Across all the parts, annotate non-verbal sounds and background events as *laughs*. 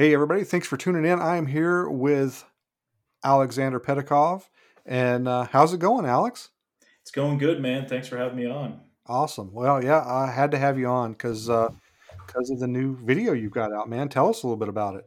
Hey, everybody. Thanks for tuning in. I am here with Alexander Petikov. And uh, how's it going, Alex? It's going good, man. Thanks for having me on. Awesome. Well, yeah, I had to have you on because uh, because of the new video you've got out, man. Tell us a little bit about it.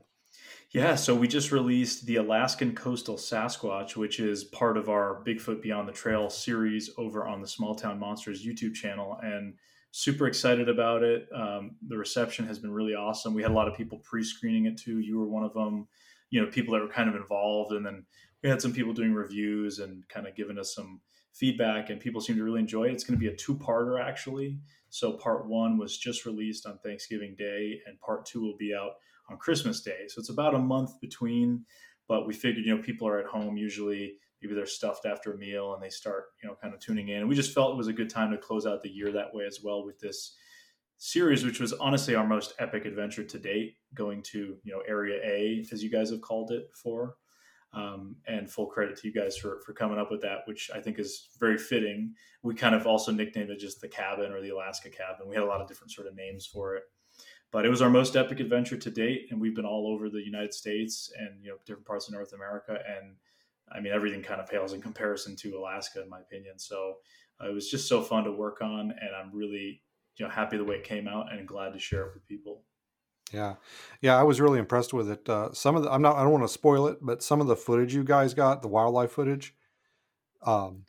Yeah, so we just released the Alaskan Coastal Sasquatch, which is part of our Bigfoot Beyond the Trail series over on the Small Town Monsters YouTube channel. And super excited about it. Um, the reception has been really awesome. We had a lot of people pre-screening it too. You were one of them. You know, people that were kind of involved, and then we had some people doing reviews and kind of giving us some feedback, and people seem to really enjoy it. It's going to be a two-parter actually. So part one was just released on Thanksgiving Day, and part two will be out on Christmas Day. So it's about a month between. But we figured, you know, people are at home usually maybe they're stuffed after a meal and they start you know kind of tuning in. And we just felt it was a good time to close out the year that way as well with this series which was honestly our most epic adventure to date going to you know area a as you guys have called it before. Um, and full credit to you guys for, for coming up with that which i think is very fitting. We kind of also nicknamed it just the cabin or the alaska cabin. We had a lot of different sort of names for it. But it was our most epic adventure to date and we've been all over the united states and you know different parts of north america and I mean, everything kind of pales in comparison to Alaska, in my opinion. So uh, it was just so fun to work on, and I'm really, you know, happy the way it came out, and glad to share it with people. Yeah, yeah, I was really impressed with it. Uh, some of the, I'm not, I don't want to spoil it, but some of the footage you guys got, the wildlife footage, um,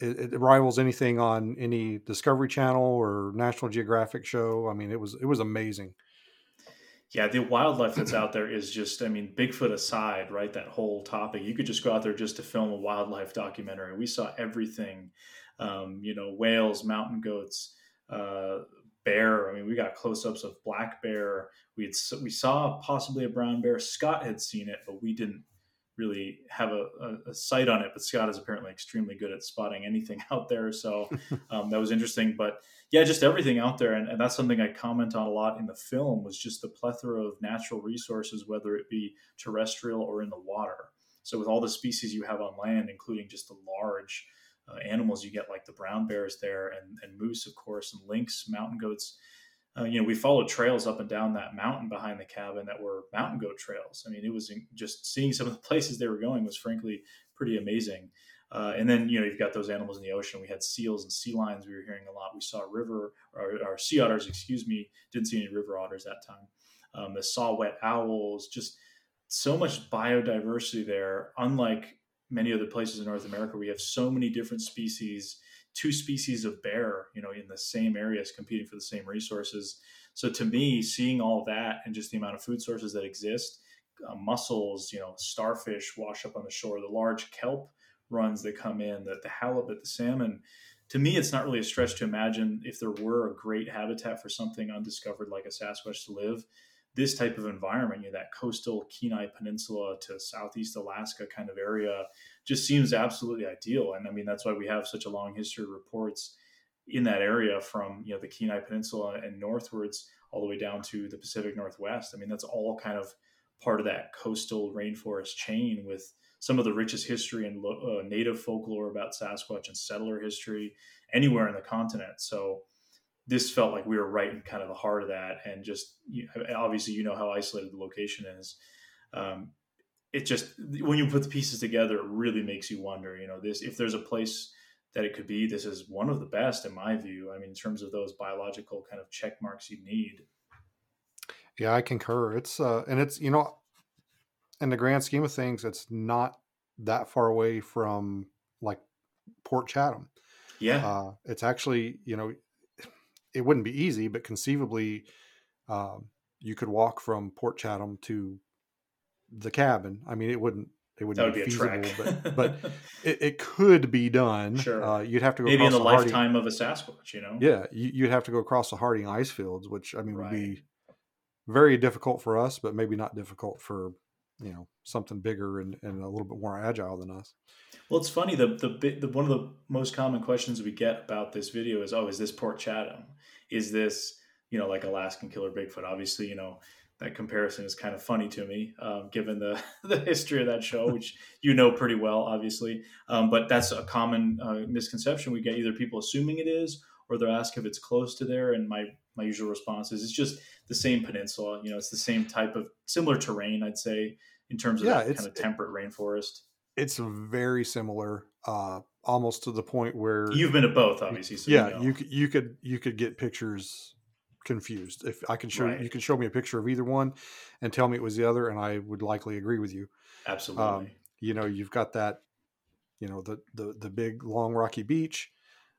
it, it, rivals anything on any Discovery Channel or National Geographic show. I mean, it was, it was amazing yeah, the wildlife that's out there is just, I mean, Bigfoot aside, right? That whole topic, you could just go out there just to film a wildlife documentary. We saw everything, um, you know, whales, mountain goats, uh, bear. I mean, we got close ups of black bear. We we saw possibly a brown bear. Scott had seen it, but we didn't really have a, a, a, sight on it. But Scott is apparently extremely good at spotting anything *laughs* out there. So *laughs* um, that was interesting. But yeah, just everything out there. And, and, that's something I comment on a lot in the film was just the plethora of natural resources, whether it be terrestrial or in the water. So with all the species you have on land, including just the large uh, animals you get like the brown bears there and, and moose, of course, and lynx, mountain goats, uh, you know, we followed trails up and down that mountain behind the cabin that were mountain goat trails. I mean, it was just seeing some of the *laughs* places they were going was frankly pretty amazing. Uh, and then, you know, you've got those animals in the ocean. We had seals and sea lions. We were hearing a lot. We saw river or, or sea otters, excuse me. Didn't see any river otters that time. Um, the saw-whet owls, just so much biodiversity there. Unlike many other places in North America, we have so many different species two species of bear, you know, in the same areas competing for the same resources. So to me, seeing all that and just the amount of food sources that exist, uh, mussels, you know, starfish wash up on the shore, the large kelp runs that come in, the, the halibut, the salmon. To me, it's not really a stretch to imagine if there were a great habitat for something undiscovered like a Sasquatch to live, this type of environment, you know, that coastal Kenai Peninsula to Southeast Alaska kind of area, just seems absolutely ideal. And I mean, that's why we have such a long history of reports in that area from you know the Kenai Peninsula and northwards all the way down to the Pacific Northwest. I mean, that's all kind of part of that coastal rainforest chain with some of the richest history and uh, native folklore about Sasquatch and settler history anywhere in the continent. So this felt like we were right in kind of the heart of that, and just you obviously you know how isolated the location is. Um, it just when you put the pieces together, it really makes you wonder. You know, this if there's a place that it could be, this is one of the best in my view. I mean, in terms of those biological kind of check marks you need. Yeah, I concur. It's uh, and it's you know, in the grand scheme of things, it's not that far away from like Port Chatham. Yeah, uh, it's actually you know, it wouldn't be easy, but conceivably, uh, you could walk from Port Chatham to the cabin. I mean, it wouldn't it wouldn't would be, be feasible, but but *laughs* it, it, could be done. Sure, uh, you'd have to go maybe in the, the lifetime of a Sasquatch. You know, yeah, you, would have to go across the Harding ice fields, which I mean right. would be very difficult for us, but maybe not difficult for you know something bigger and, and a little bit more agile than us. Well, it's funny. The, the the one of the most common questions we get about this video is, "Oh, is this Port Chatham? Is this you know like Alaskan killer Bigfoot?" Obviously, you know that comparison is kind of funny to me, um, given the *laughs* the history of that show, which you know pretty well, obviously. Um, but that's a common uh, misconception we get: either people assuming it is, or they're asked if it's close to there. And my my usual response is, it's just the same peninsula. You know, it's the same type of similar terrain, I'd say, in terms of yeah, kind of temperate rainforest. It's very similar, uh, almost to the point where you've been to both, obviously. So yeah, you, know. you you could you could get pictures confused. If I can show right. you can show me a picture of either one and tell me it was the other, and I would likely agree with you. Absolutely. Um, you know, you've got that, you know, the the the big long rocky beach.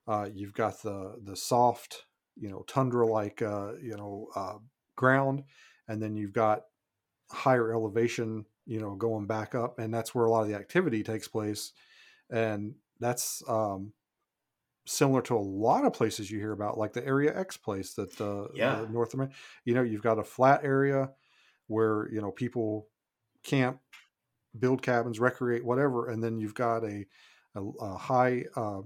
Uh, you've got the the soft, you know, tundra like uh, you know uh, ground, and then you've got higher elevation, you know, going back up, and that's where a lot of the activity takes place, and that's um, similar to a lot of places you hear about, like the Area X place that uh, yeah. North America. You know, you've got a flat area where you know people camp, build cabins, recreate, whatever, and then you've got a a, a high uh,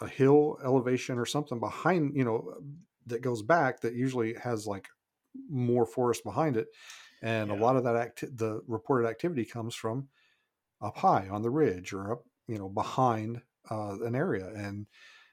a hill elevation or something behind you know that goes back that usually has like more forest behind it and yeah. a lot of that act the reported activity comes from up high on the ridge or up you know behind uh, an area and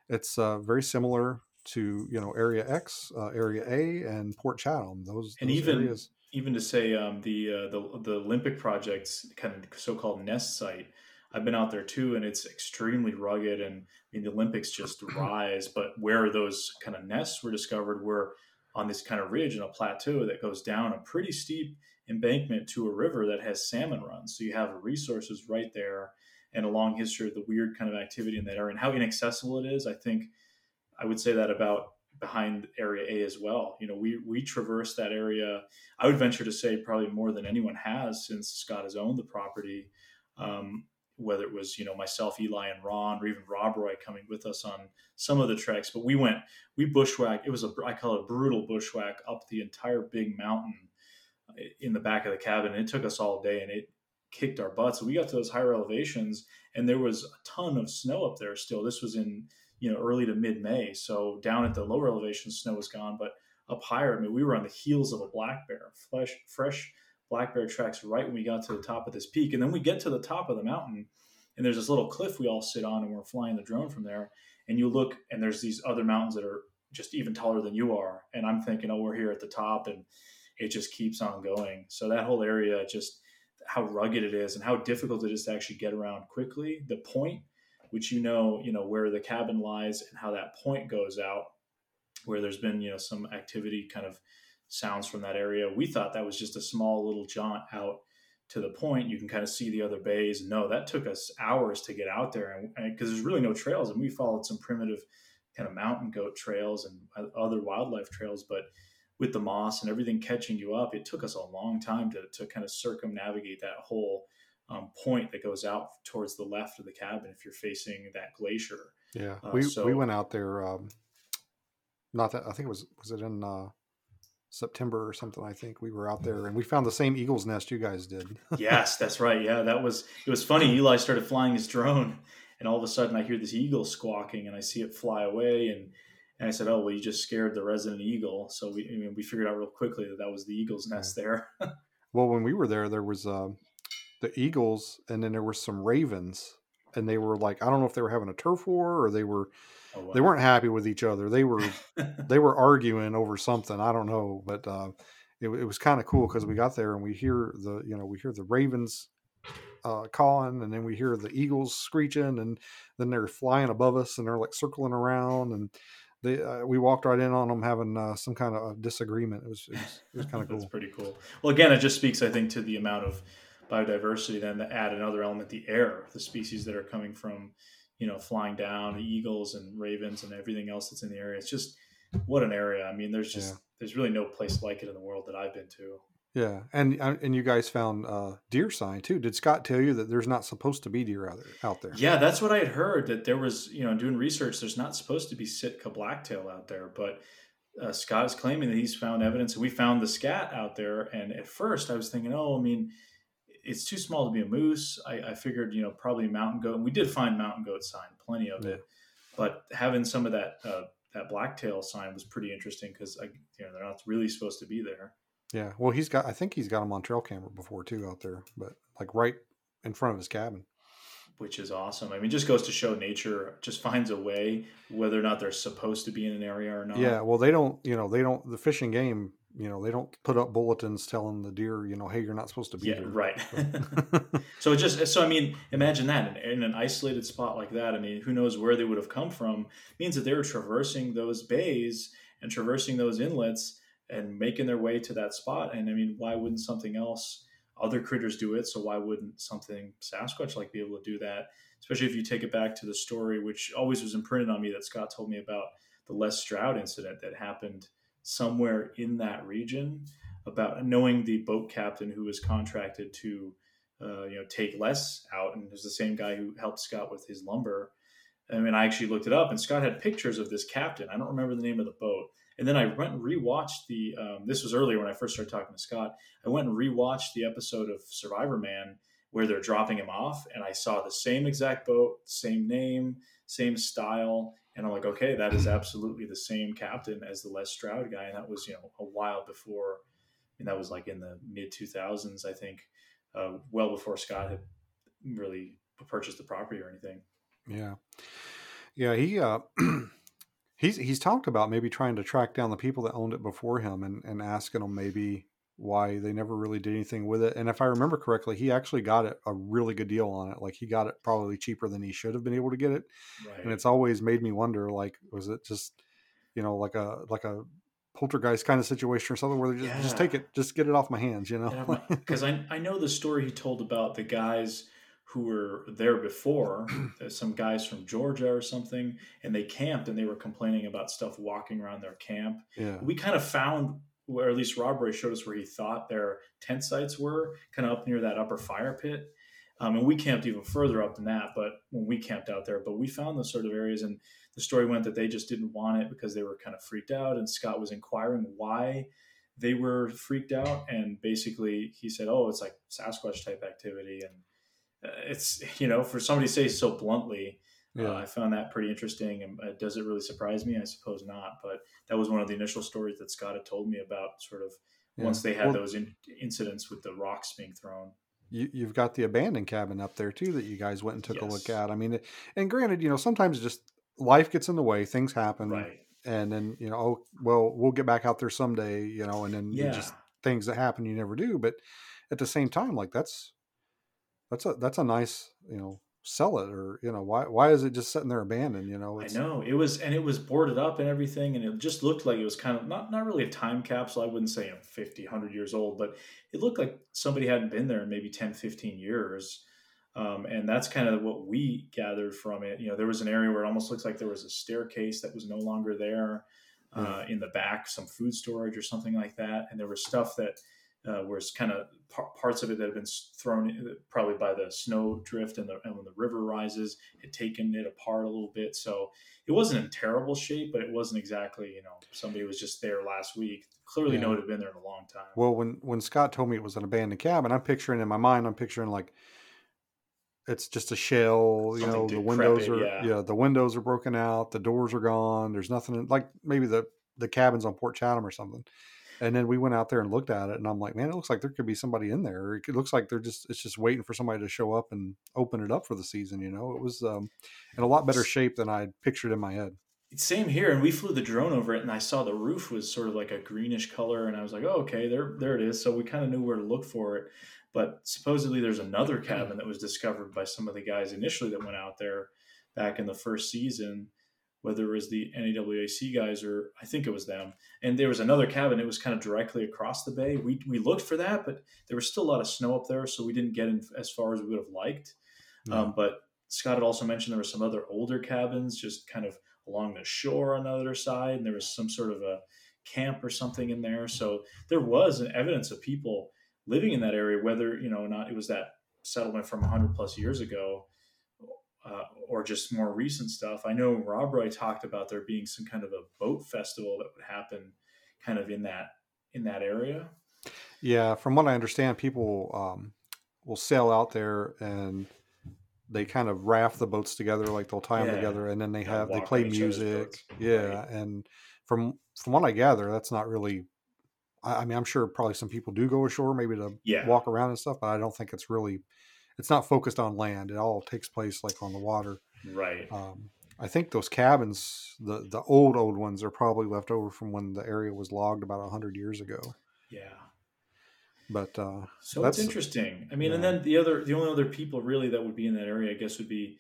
it's uh, very similar to you know Area X, uh, Area A, and Port Chatham. Those and those even areas. even to say um, the uh, the the Olympic project's kind of so-called nest site. I've been out there too, and it's extremely rugged. And I mean, the Olympics just *clears throat* rise, but where those kind of nests were discovered were on this kind of ridge and a plateau that goes down a pretty steep embankment to a river that has salmon runs. So you have resources right there and a long history of the weird kind of activity in that area and how inaccessible it is. I think I would say that about behind Area A as well. You know, we we traverse that area. I would venture to say probably more than anyone has since Scott has owned the property. Um, whether it was you know myself, Eli, and Ron, or even Rob Roy coming with us on some of the treks, but we went we bushwhacked. It was a I call it a brutal bushwhack up the entire big mountain uh, in the back of the cabin. And it took us all day, and it kicked our butts. So we got to those higher elevations, and there was a ton of snow up there still. This was in you know early to mid May, so down at the lower elevations, snow was gone, but up higher, I mean, we were on the heels of a black bear, fresh, fresh black bear tracks right when we got to the top of this peak, and then we get to the top of the mountain, and there's this little cliff we all sit on, and we're flying the drone from there, and you look, and there's these other mountains that are just even taller than you are, and I'm thinking, oh, we're here at the top, and it just keeps on going. So that whole area just how rugged it is and how difficult it is to actually get around quickly. The point, which you know, you know where the cabin lies and how that point goes out, where there's been you know some activity kind of sounds from that area. We thought that was just a small little jaunt out to the point. You can kind of see the other bays. No, that took us hours to get out there, and because there's really no trails, and we followed some primitive kind of mountain goat trails and other wildlife trails, but with the moss and everything catching you up, it took us a long time to, to kind of circumnavigate that whole um, point that goes out towards the left of the cabin if you're facing that glacier. Yeah, uh, we so, we went out there. Um, not that I think it was was it in uh, September or something. I think we were out there and we found the same eagle's nest you guys did. *laughs* yes, that's right. Yeah, that was it was funny. Eli started flying his drone, and all of a sudden I hear this eagle squawking, and I see it fly away and and I said, "Oh, well, you just scared the resident eagle." So we I mean, we figured out real quickly that that was the eagle's nest there. *laughs* well, when we were there, there was uh, the eagles, and then there were some ravens, and they were like, I don't know if they were having a turf war or they were oh, wow. they weren't happy with each other. They were *laughs* they were arguing over something. I don't know, but uh, it, it was kind of cool because we got there and we hear the you know we hear the ravens uh, calling, and then we hear the eagles screeching, and then they're flying above us, and they're like circling around, and they uh, we walked right in on them having uh, some kind of disagreement. It was it was, was kind of cool. That's pretty cool. Well, again, it just speaks, I think, to the amount of biodiversity. Then to add another element, the air, the species that are coming from, you know, flying down, the eagles and ravens and everything else that's in the area. It's just what an area. I mean, there's just yeah. there's really no place like it in the world that I've been to. Yeah, and uh, and you guys found uh, deer sign too. Did Scott tell you that there's not supposed to be deer out there? Out there? Yeah, that's what I had heard. That there was, you know, doing research. There's not supposed to be Sitka blacktail out there, but uh, Scott is claiming that he's found evidence. And we found the scat out there, and at first I was thinking, oh, I mean, it's too small to be a moose. I, I figured, you know, probably mountain goat, and we did find mountain goat sign, plenty of yeah. it. But having some of that uh, that blacktail sign was pretty interesting because you know they're not really supposed to be there. Yeah, well, he's got. I think he's got them on trail camera before too out there, but like right in front of his cabin which is awesome. I mean, just goes to show nature just finds a way, whether or not they're supposed to be in an area or not. Yeah, well, they don't, you know, they don't, the Fish and Game, you know, they don't put up bulletins telling the deer, you know, hey, you're not supposed to be yeah, Right. *laughs* *laughs* so it just, so I mean, imagine that in, in, an isolated spot like that. I mean, who knows where they would have come from? It means that they were traversing those bays and traversing those inlets and making their way to that spot. And I mean, why wouldn't something else? other critters do it so why wouldn't something sasquatch like be able to do that especially if you take it back to the story which always was imprinted on me that scott told me about the les stroud incident that happened somewhere in that region about knowing the boat captain who was contracted to uh, you know take les out and was the same guy who helped scott with his lumber I mean, I actually looked it up, and Scott had pictures of this captain. I don't remember the name of the boat, and then I went and rewatched the. Um, this was earlier when I first started talking to Scott. I went and rewatched the episode of Survivor Man where they're dropping him off, and I saw the same exact boat, same name, same style, and I'm like, okay, that is absolutely the same captain as the Les Stroud guy, and that was you know a while before, and that was like in the mid 2000s, I think, uh, well before Scott had really purchased the property or anything. Yeah, yeah, he. Uh, *clears throat* He's he's talked about maybe trying to track down the people that owned it before him and, and asking them maybe why they never really did anything with it. And if I remember correctly, he actually got it a really good deal on it. Like he got it probably cheaper than he should have been able to get it. Right. And it's always made me wonder, like, was it just, you know, like a like a poltergeist kind of situation or something where they just yeah. just take it, just get it off my hands, you know? Because *laughs* I I know the story he told about the guys who were there before, *clears throat* some guys from Georgia or something, and they camped and they were complaining about stuff walking around their camp. Yeah. We kind of found, or at least Rob Roy showed us where he thought their tent sites were, kind of up near that upper fire pit. Um, and we camped even further up than that, but when we camped out there, but we found those sort of areas. And the story went that they just didn't want it because they were kind of freaked out. And Scott was inquiring why they were freaked out. And basically, he said, Oh, it's like Sasquatch type activity. And it's *laughs* you know for somebody to say so bluntly uh, yeah. uh, i found that pretty interesting and uh, does it really surprise me i suppose not but that was one of the initial stories that scott had told me about sort of yeah. once they had well, those in- incidents with the rocks being thrown you, have got the abandoned cabin up there too that you guys went and took yes. a look at i mean and granted you know sometimes just life gets in the way things happen right and then you know oh well we'll get back out there someday you know and then yeah. just things that happen you never do but at the same time like that's that's a that's a nice you know sell it or you know why why is it just sitting there abandoned you know? It's, i know. It was and it was boarded up and everything and it just looked like it was kind of not not really a time capsule. I wouldn't say know 50 100 years old but it looked like somebody hadn't been there in maybe 10 15 years. Um, and that's kind of what we gathered from it. You know there was an area where it almost looks like there was a staircase that was no longer there uh, in the back some food storage or something like that and there was stuff that uh, where it's kind of par- parts of it that have been thrown probably by the snow drift and, the, and when the river rises, had taken it apart a little bit. So it wasn't in terrible shape, but it wasn't exactly, you know, somebody was just there last week. Clearly, yeah. no one had been there in a long time. Well, when when Scott told me it was an abandoned cabin, I'm picturing in my mind, I'm picturing like it's just a shell. You Something know, the windows are yeah. yeah. the windows are broken out, the doors are gone. There's nothing like maybe the the cabins on Port Chatham or something. And then we went out there and looked at it, and I'm like, man, it looks like there could be somebody in there. It looks like they're just it's just waiting for somebody to show up and open it up for the season. You know, it was um, in a lot better shape than I pictured in my head. Same here, and we flew the drone over it, and I saw the roof was sort of like a greenish color, and I was like, oh, okay, there, there it is. So we kind of knew where to look for it. But supposedly, there's another *clears throat* cabin that was discovered by some of the guys initially that went out there back in the first season whether it was the NAWAC guys or I think it was them. And there was another cabin. It was kind of directly across the bay. We, we looked for that, but there was still a lot of snow up there, so we didn't get in as far as we would have liked. Um, but Scott had also mentioned there were some other older cabins just kind of along the shore on the other side, and there was some sort of a camp or something in there. So there was an evidence of people living in that area, whether you know not it was that settlement from 100 plus years ago uh, or just more recent stuff. I know Rob Roy talked about there being some kind of a boat festival that would happen kind of in that in that area. Yeah, from what I understand, people um, will sail out there and they kind of raft the boats together, like they'll tie them together, and then they have they play on each other's music. Yeah, Right. and from from what I gather, that's not really. I, I mean, I'm sure probably some people do go ashore, maybe to Yeah. walk around and stuff, but I don't think it's really. It's not focused on land. It all takes place like on the water. Right. Um, I think those cabins, the the old old ones, are probably left over from when the area was logged about hundred years ago. Yeah. But uh, So That's- it's interesting. I mean, and then the other, the only other people really that would be in that area, I guess, would be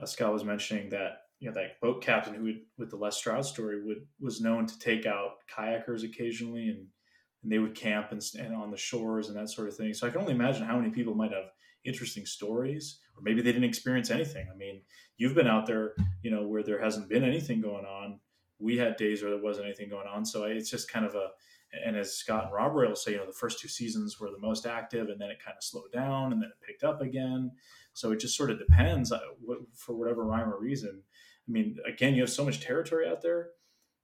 uh, Scott was mentioning that you know that boat captain who would, with the Les Stroud story would was known to take out kayakers occasionally, and and they would camp and, and on the shores and that sort of thing. So I can only imagine how many people might have interesting stories, or maybe they didn't experience anything. I mean, you've been out there, you know, where there hasn't been anything going on. We had days where there wasn't anything going on, so it's just kind of a and as Scott and Rob will say, you know, the first two seasons were the most active, and then it kind of slowed down, and then it picked up again. So it just sort of depends uh, for whatever rhyme or reason. I mean, again, you have so much territory out there.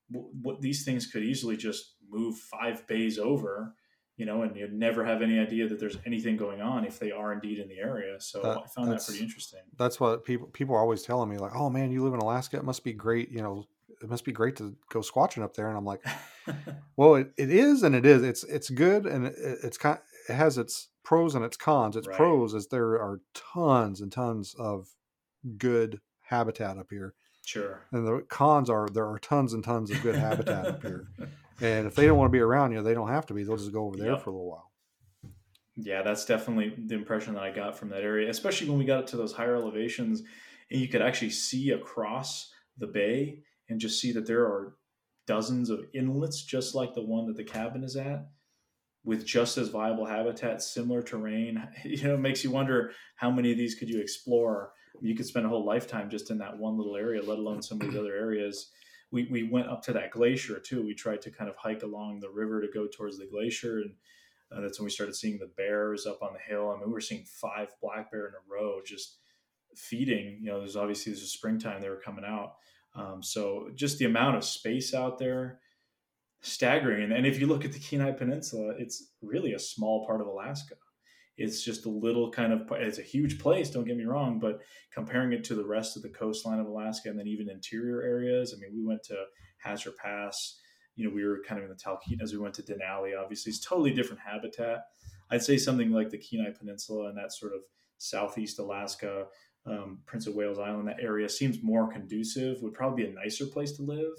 What, what these things could easily just move five bays over, you know, and you'd never have any idea that there's anything going on if they are indeed in the area. So That- I found that pretty interesting. that's what people people are always telling me, like, "Oh man, you live in Alaska. It must be great. You know, it must be great to go squatching up there." And I'm like, *laughs* "Well, it, it is, and it is. It's it's good, and it, it's kind. It has its pros and its cons. Its Right. pros is there are tons and tons of good habitat up here, sure. and the cons are there are tons and tons of good habitat up here. *laughs* And if they don't want to be around you, they don't have to be. They'll just go over there Yep. for a little while. Yeah, that's definitely the impression that I got from that area, especially when we got to those higher elevations and you could actually see across the bay and just see that there are dozens of inlets just like the one that the cabin is at with just as viable habitat, similar terrain. *laughs* You know, it makes you wonder how many of these could you explore? You could spend a whole lifetime just in that one little area, let alone some of these other areas. We, we went up to that glacier too. We tried to kind of hike along the river to go towards the glacier and uh, that's when we started seeing the bears up on the hill. I mean, we were seeing five black bear in a row just feeding. You know, there's obviously this is springtime they were coming out. Um, so just the amount of space out there, staggering. And, and if you look at the Kenai Peninsula, it's really a small part of Alaska. It's just a little kind of. It's a huge place. Don't get me wrong, but comparing it to the rest of the coastline of Alaska and then even interior areas. I mean, we went to Hatcher Pass you know, we were kind of in the Talkeetna as we went to Denali. Obviously, it's totally different habitat. I'd say something like the Kenai Peninsula and that sort of southeast Alaska, um, Prince of Wales Island, that area seems more conducive. Would probably be a nicer place to live.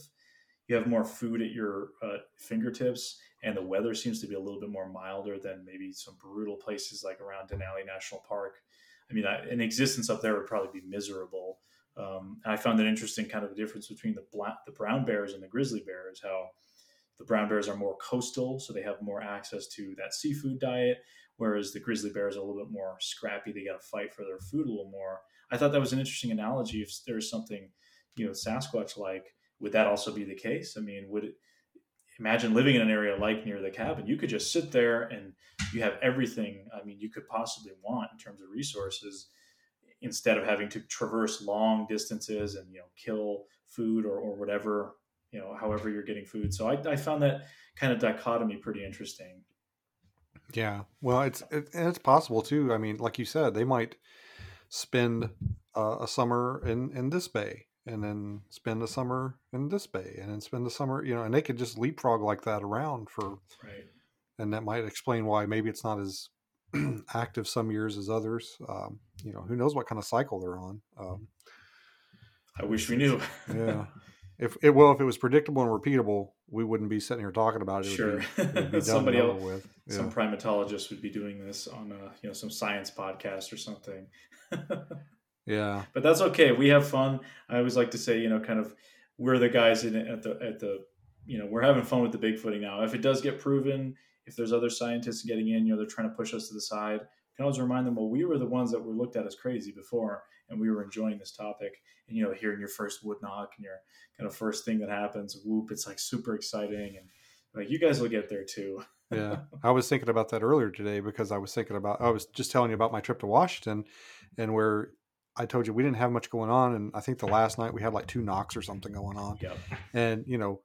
You have more food at your uh, fingertips, and the weather seems to be a little bit more milder than maybe some brutal places like around Denali National Park. I mean, an existence up there would probably be miserable. Um, and I found it interesting, kind of the difference between the black, the brown bears and the grizzly bears. How the brown bears are more coastal, so they have more access to that seafood diet, whereas the grizzly bears are a little bit more scrappy. They got to fight for their food a little more. I thought that was an interesting analogy. If there's something, you know, Sasquatch like, would that also be the case? I mean, would it? Imagine living in an area like near the cabin. You could just sit there and you have everything. I mean, you could possibly want in terms of resources, instead of having to traverse long distances and you know kill food or, or whatever you know however you're getting food so I, I found that kind of dichotomy pretty interesting Yeah, well, it's it, it's possible too. I mean, like you said, they might spend uh, a summer in in this bay, and then spend the summer in this bay, and then spend the summer, you know, and they could just leapfrog like that around for, right and that might explain why maybe it's not as *clears throat* active some years as others. Um, you know, who knows what kind of cycle they're on. Um, i wish we knew yeah, *laughs* if it well, if it was predictable and repeatable, we wouldn't be sitting here talking about it. It sure be, be *laughs* somebody else with. Yeah. some primatologist would be doing this on a you know some science podcast or something *laughs* yeah, but that's okay. We have fun. I always like to say you know kind of we're the guys in at the at the you know we're having fun with the bigfooting now. If it does get proven if there's other scientists getting in you know they're trying to push us to the side I can always remind them well we were the ones that were looked at as crazy before and we were enjoying this topic. And you know hearing your first wood knock and your kind of first thing that happens whoop it's like super exciting and like you guys will get there too. Yeah. *laughs* I was thinking about that earlier today because i was thinking about i was just telling you about my trip to washington and where I told you we didn't have much going on, and I think the last night we had like two knocks or something going on. Yep. And you know,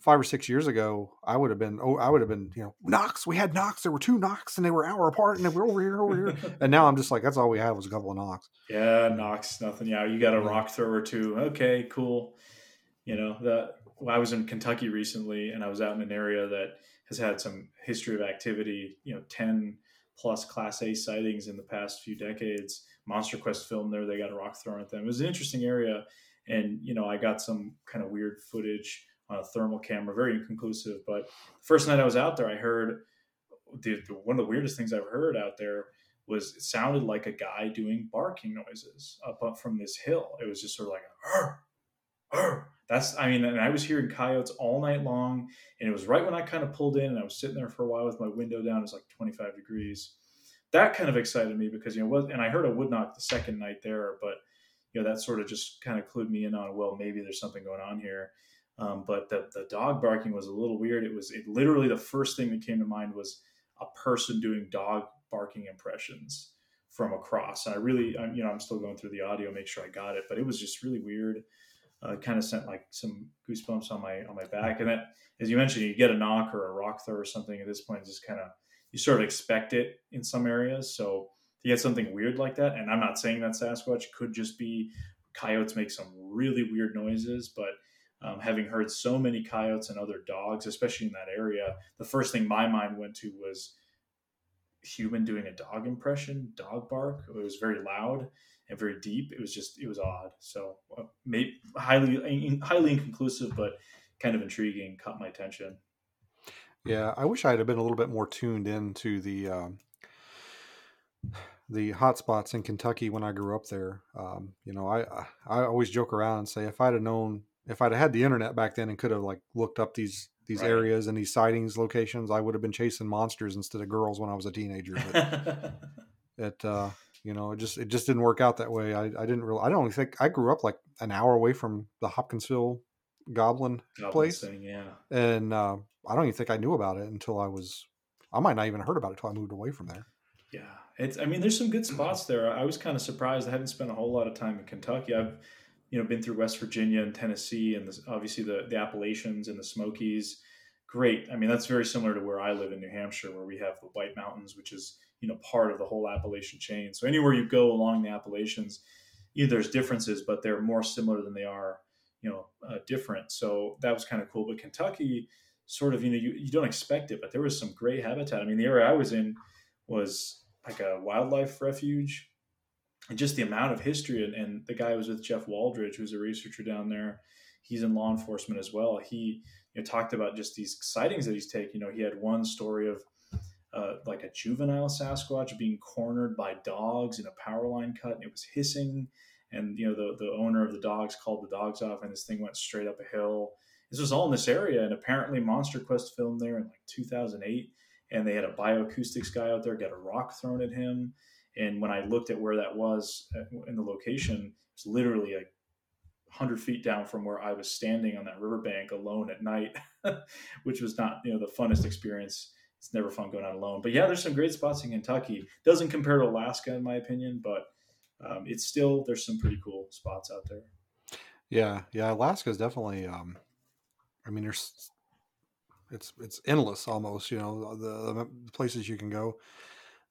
five or six years ago, I would have been oh, I would have been you know knocks. We had knocks. There were two knocks, and they were hour apart, and they were over here, over here. *laughs* and now I'm just like that's all we had was a couple of knocks. Yeah, knocks, nothing. Yeah, you got a rock thrower too. Okay, cool. You know that. Well, I was in Kentucky recently, and I was out in an area that has had some history of activity. You know, ten plus Class A sightings in the past few decades. Monster Quest film there. They got a rock thrown at them. It was an interesting area, and you know, I got some kind of weird footage on a thermal camera, very inconclusive. But the first night I was out there, I heard the, the, one of the weirdest things I've heard out there was it sounded like a guy doing barking noises up, up from this hill. It was just sort of like, Arr! Arr! that's I mean, and I was hearing coyotes all night long, and it was right when I kind of pulled in, and I was sitting there for a while with my window down. It was like 25 degrees. That kind of excited me because you know and I heard a wood knock the second night there, but you know that sort of just kind of clued me in on well maybe there's something going on here. Um, but the the dog barking was a little weird. It was it literally the first thing that came to mind was a person doing dog barking impressions from across. And I really, I'm, you know, I'm still going through the audio, make sure I got it, but it was just really weird uh, kind of sent like some goosebumps on my on my back. And that, as you mentioned, you get a knock or a rock throw or something at this point, just kind of you sort of expect it in some areas. So to get something weird like that, and I'm not saying that Sasquatch could just be coyotes make some really weird noises, but um, having heard so many coyotes and other dogs, especially in that area, the first thing my mind went to was human doing a dog impression, dog bark. It was very loud and very deep. It was just it was odd. So uh, maybe highly highly inconclusive, but kind of intriguing. Caught my attention. Yeah, I wish I had been a little bit more tuned in to the um, the hot spots in Kentucky when I grew up there. Um, you know, I I always joke around and say if I'd have known if I'd have had the internet back then and could have like looked up these these right. areas and these sightings locations, I would have been chasing monsters instead of girls when I was a teenager. But *laughs* it uh, you know it just it just didn't work out that way i, I didn't really i don't think i grew up like an hour away from the hopkinsville goblin, goblin place thing, yeah. and uh, i don't even think i knew about it until i was i might not even heard about it until i moved away from there. Yeah it's i mean there's some good spots there. I was kind of surprised i haven't spent a whole lot of time in kentucky. I've you know been through west virginia and tennessee and obviously the, the appalachians and the smokies. Great i mean that's very similar to where i live in new hampshire where we have the white mountains which is you know part of the whole Appalachian chain. So anywhere you go along the Appalachians, either there's differences, but they're more similar than they are, you know, uh, different. So that was kind of cool. But Kentucky, sort of, you know, you, you don't expect it, but there was some great habitat. I mean, the area I was in was like a wildlife refuge, and just the amount of history. And, and the guy was with Jeff Waldridge, who's a researcher down there. He's in law enforcement as well. He you know, talked about just these sightings that he's taken. You know, he had one story of uh, like a juvenile Sasquatch being cornered by dogs in a power line cut, and it was hissing. And you know, the the owner of the dogs called the dogs off, and this thing went straight up a hill. This was all in this area, and apparently Monster Quest filmed there in like 2008, and they had a bioacoustics guy out there get a rock thrown at him. And when I looked at where that was uh, in the location, it's literally a hundred feet down from where I was standing on that riverbank alone at night, *laughs* which was not you know the funnest experience it's never fun going out alone. But yeah, there's some great spots in Kentucky. Doesn't compare to Alaska in my opinion, but um, it's still there's some pretty cool spots out there. Yeah, yeah, Alaska is definitely. Um, I mean, there's it's it's endless almost. You know, the, the places you can go.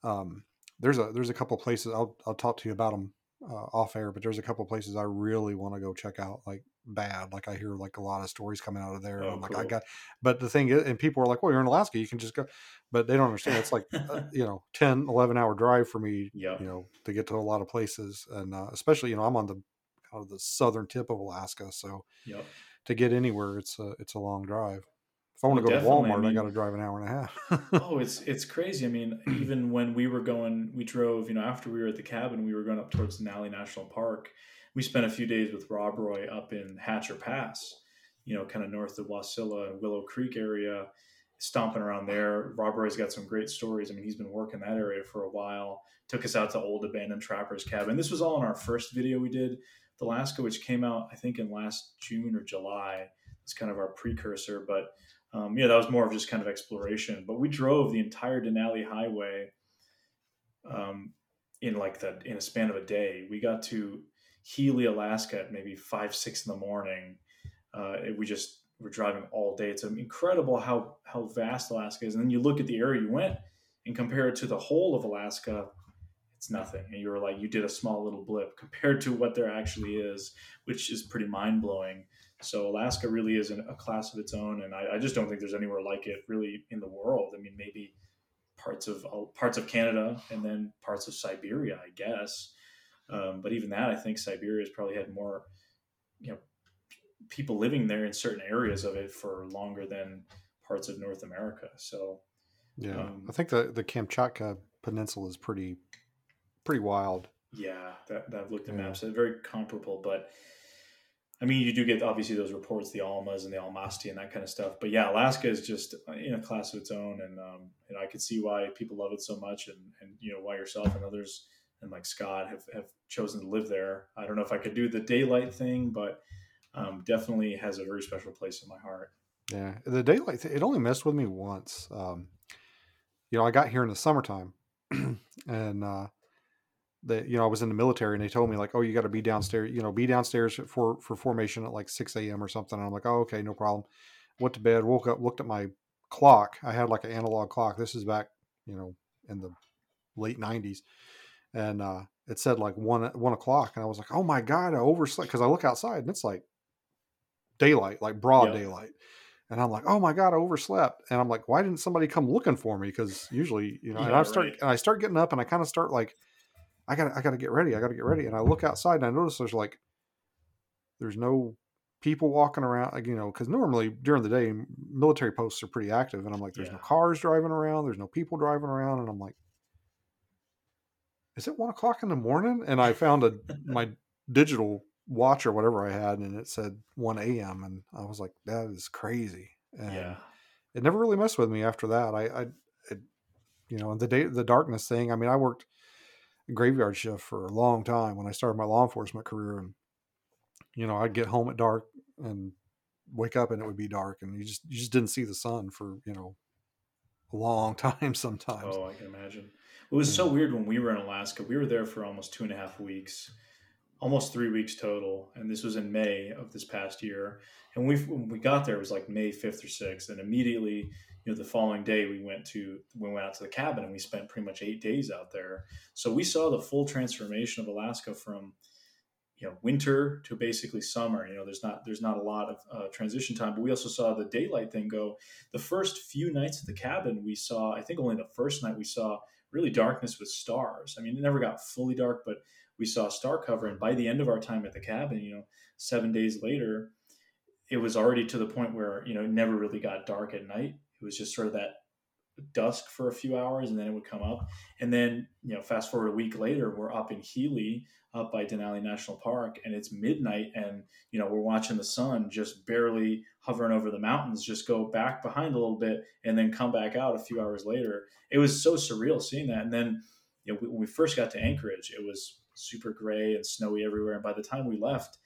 Um, there's a there's a couple places I'll I'll talk to you about them uh, off air, but there's a couple places I really want to go check out. Like bad. Like I hear like a lot of stories coming out of there. Oh, I'm like, I got, but the thing is, and people are like, well, you're in Alaska, you can just go, but they don't understand. It's like, uh, *laughs* you know, 10, 11 hour drive for me, yep. you know, to get to a lot of places. And uh, especially, you know, I'm on the kind of the southern tip of Alaska. So yep. to get anywhere, it's a, it's a long drive. If I want to go to Walmart, I, mean, I got to drive an hour and a half. oh, it's it's crazy. I mean, *clears throat* even when we were going, we drove. You know, after we were at the cabin, we were going up towards Denali National Park, we spent a few days with Rob Roy up in Hatcher Pass, you know, kind of north of Wasilla and Willow Creek area, stomping around there. Rob Roy's got some great stories. I mean, he's been working that area for a while. Took us out to old abandoned trappers cabin. This was all in our first video we did, the Alaska, which came out I think in last June or July. It's kind of our precursor, but um, yeah, that was more of just kind of exploration. But we drove the entire Denali Highway. Um, in like the in a span of a day. We got to Healy, Alaska at maybe five, six in the morning. Uh, we just were driving all day. It's incredible how how vast Alaska is. And then you look at the area you went and compare it to the whole of Alaska, it's nothing. And you were like, you did a small little blip compared to what there actually is, which is pretty mind blowing. So Alaska really is a class of its own, and I, I, just don't think there's anywhere like it really in the world. I mean, maybe parts of uh, parts of Canada and then parts of Siberia, I guess. Um, but even that, I think Siberia has probably had more, you know, people living there in certain areas of it for longer than parts of North America. So, yeah, um, I think the the Kamchatka Peninsula is pretty pretty wild. Yeah, that, that I've looked at yeah. maps. It's very comparable, but I mean, you do get obviously those reports, the Almas and the Almasti and that kind of stuff. But yeah, Alaska is just in a class of its own, and um, and I could see why people love it so much, and and you know why yourself and others and like Scott have have chosen to live there. I don't know if I could do the daylight thing, but um, definitely has a very special place in my heart. Yeah, the daylight th- it only messed with me once. Um, you know, I got here in the summertime, *clears throat* and uh, that you know I was in the military and they told me like, oh, you got to be downstairs, you know, be downstairs for for formation at like six a.m. or something. And I'm like, oh, okay, no problem. Went to bed, woke up, looked at my clock. I had like an analog clock. This is back, you know, in the late '90s, and uh, it said like one one o'clock, and I was like, oh my god, I overslept because I look outside and it's like daylight, like broad yep. daylight. And I'm like, oh my god, I overslept. And I'm like, why didn't somebody come looking for me? Because usually, you know, yeah, and I start right. and I start getting up and I kind of start like I got I got to get ready. I got to get ready. And I look outside and I notice there's like there's no people walking around. Like, you know, because normally during the day military posts are pretty active, and I'm like, there's yeah. no cars driving around. There's no people driving around, and I'm like, is it one o'clock in the morning? And I found a my digital watch or whatever I had, and it said 1 a.m. And I was like, that is crazy. And yeah. It never really messed with me after that. I, I, it, you know, the day, the darkness thing. I mean, I worked graveyard shift for a long time when I started my law enforcement career. And, you know, I'd get home at dark and wake up and it would be dark and you just, you just didn't see the sun for, you know, a long *laughs* time sometimes. Oh, I can imagine. It was so weird when we were in Alaska. We were there for almost two and a half weeks, almost three weeks total. And this was in May of this past year. And we, when we got there, it was like May 5th or 6th. And immediately you know the following day we went to we went out to the cabin and we spent pretty much eight days out there so we saw the full transformation of alaska from you know winter to basically summer you know there's not there's not a lot of uh, transition time but we also saw the daylight thing go the first few nights at the cabin we saw i think only the first night we saw really darkness with stars i mean it never got fully dark but we saw star cover and by the end of our time at the cabin you know seven days later it was already to the point where you know it never really got dark at night it was just sort of that dusk for a few hours and then it would come up. And then, you know, fast forward a week later, we're up in Healy, up by Denali National Park, and it's midnight and, you know, we're watching the sun just barely hovering over the mountains, just go back behind a little bit and then come back out a few hours later. It was so surreal seeing that. And then, you know, when we first got to Anchorage, it was super gray and snowy everywhere. And by the time we left,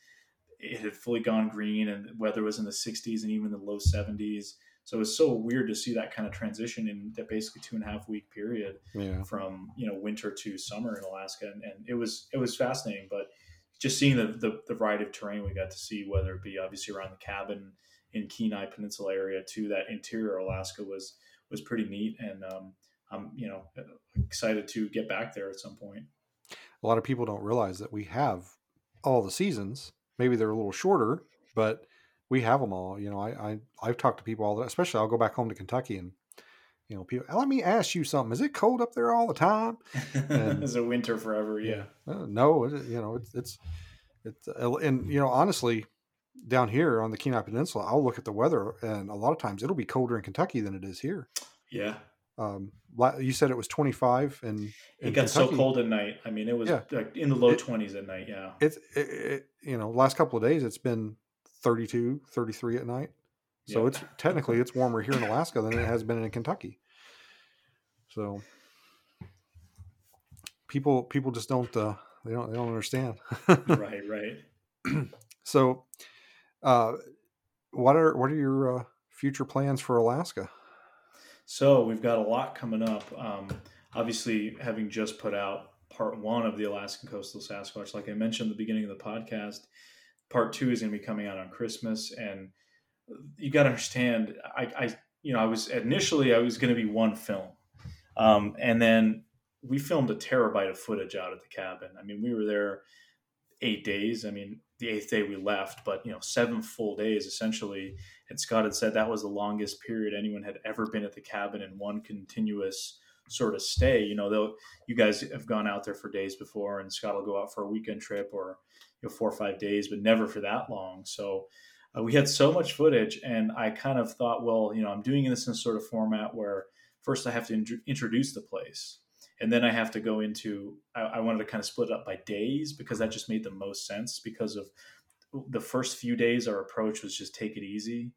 it had fully gone green and the weather was in the 60s and even the low 70s so it was so weird to see that kind of transition in that basically two and a half week period yeah. from you know winter to summer in Alaska, and, and, it was it was fascinating. But just seeing the, the, the variety of terrain we got to see, whether it be obviously around the cabin in Kenai Peninsula area to that interior Alaska was was pretty neat, and um, I'm you know excited to get back there at some point. A lot of people don't realize that we have all the seasons. Maybe they're a little shorter, but we have them all. You know, I, I I've talked to people all, the, especially I'll go back home to Kentucky and you know, people. Let me ask you something. Is it cold up there all the time? *laughs* And, Is it winter forever? Yeah. Uh, no, it, you know, it's it's it's uh, and you know, honestly, down here on the Kenai Peninsula, I'll look at the weather, and a lot of times it'll be colder in Kentucky than it is here. Yeah. Um, you said it was 25 and it got Kentucky. so cold at night. I mean, it was yeah. like in the low it, 20s at night. Yeah. It's, it, it, you know, last couple of days, it's been 32, 33 at night. So it's technically it's warmer here in Alaska than it has been in Kentucky. So people people just don't uh, they don't they don't understand. *laughs* right, right. so uh, what are what are your uh, future plans for Alaska? So we've got a lot coming up. Um, obviously, having just put out part one of the Alaskan Coastal Sasquatch. Like I mentioned at the beginning of the podcast, part two is going to be coming out on Christmas. And you got to understand, I, I, you know, I was initially, I was going to be one film. Um, and then we filmed a terabyte of footage out at the cabin. I mean, we were there eight days. I mean, the eighth day we left, but you know, seven full days essentially. And Scott had said that was the longest period anyone had ever been at the cabin in one continuous sort of stay. You know, though you guys have gone out there for days before, and Scott will go out for a weekend trip or you know four or five days, but never for that long. So uh, we had so much footage, and I kind of thought, well, you know, I'm doing this in a sort of format where first I have to in- introduce the place and then I have to go into I, I, wanted to kind of split it up by days because that just made the most sense because of the first few days our approach was just take it easy.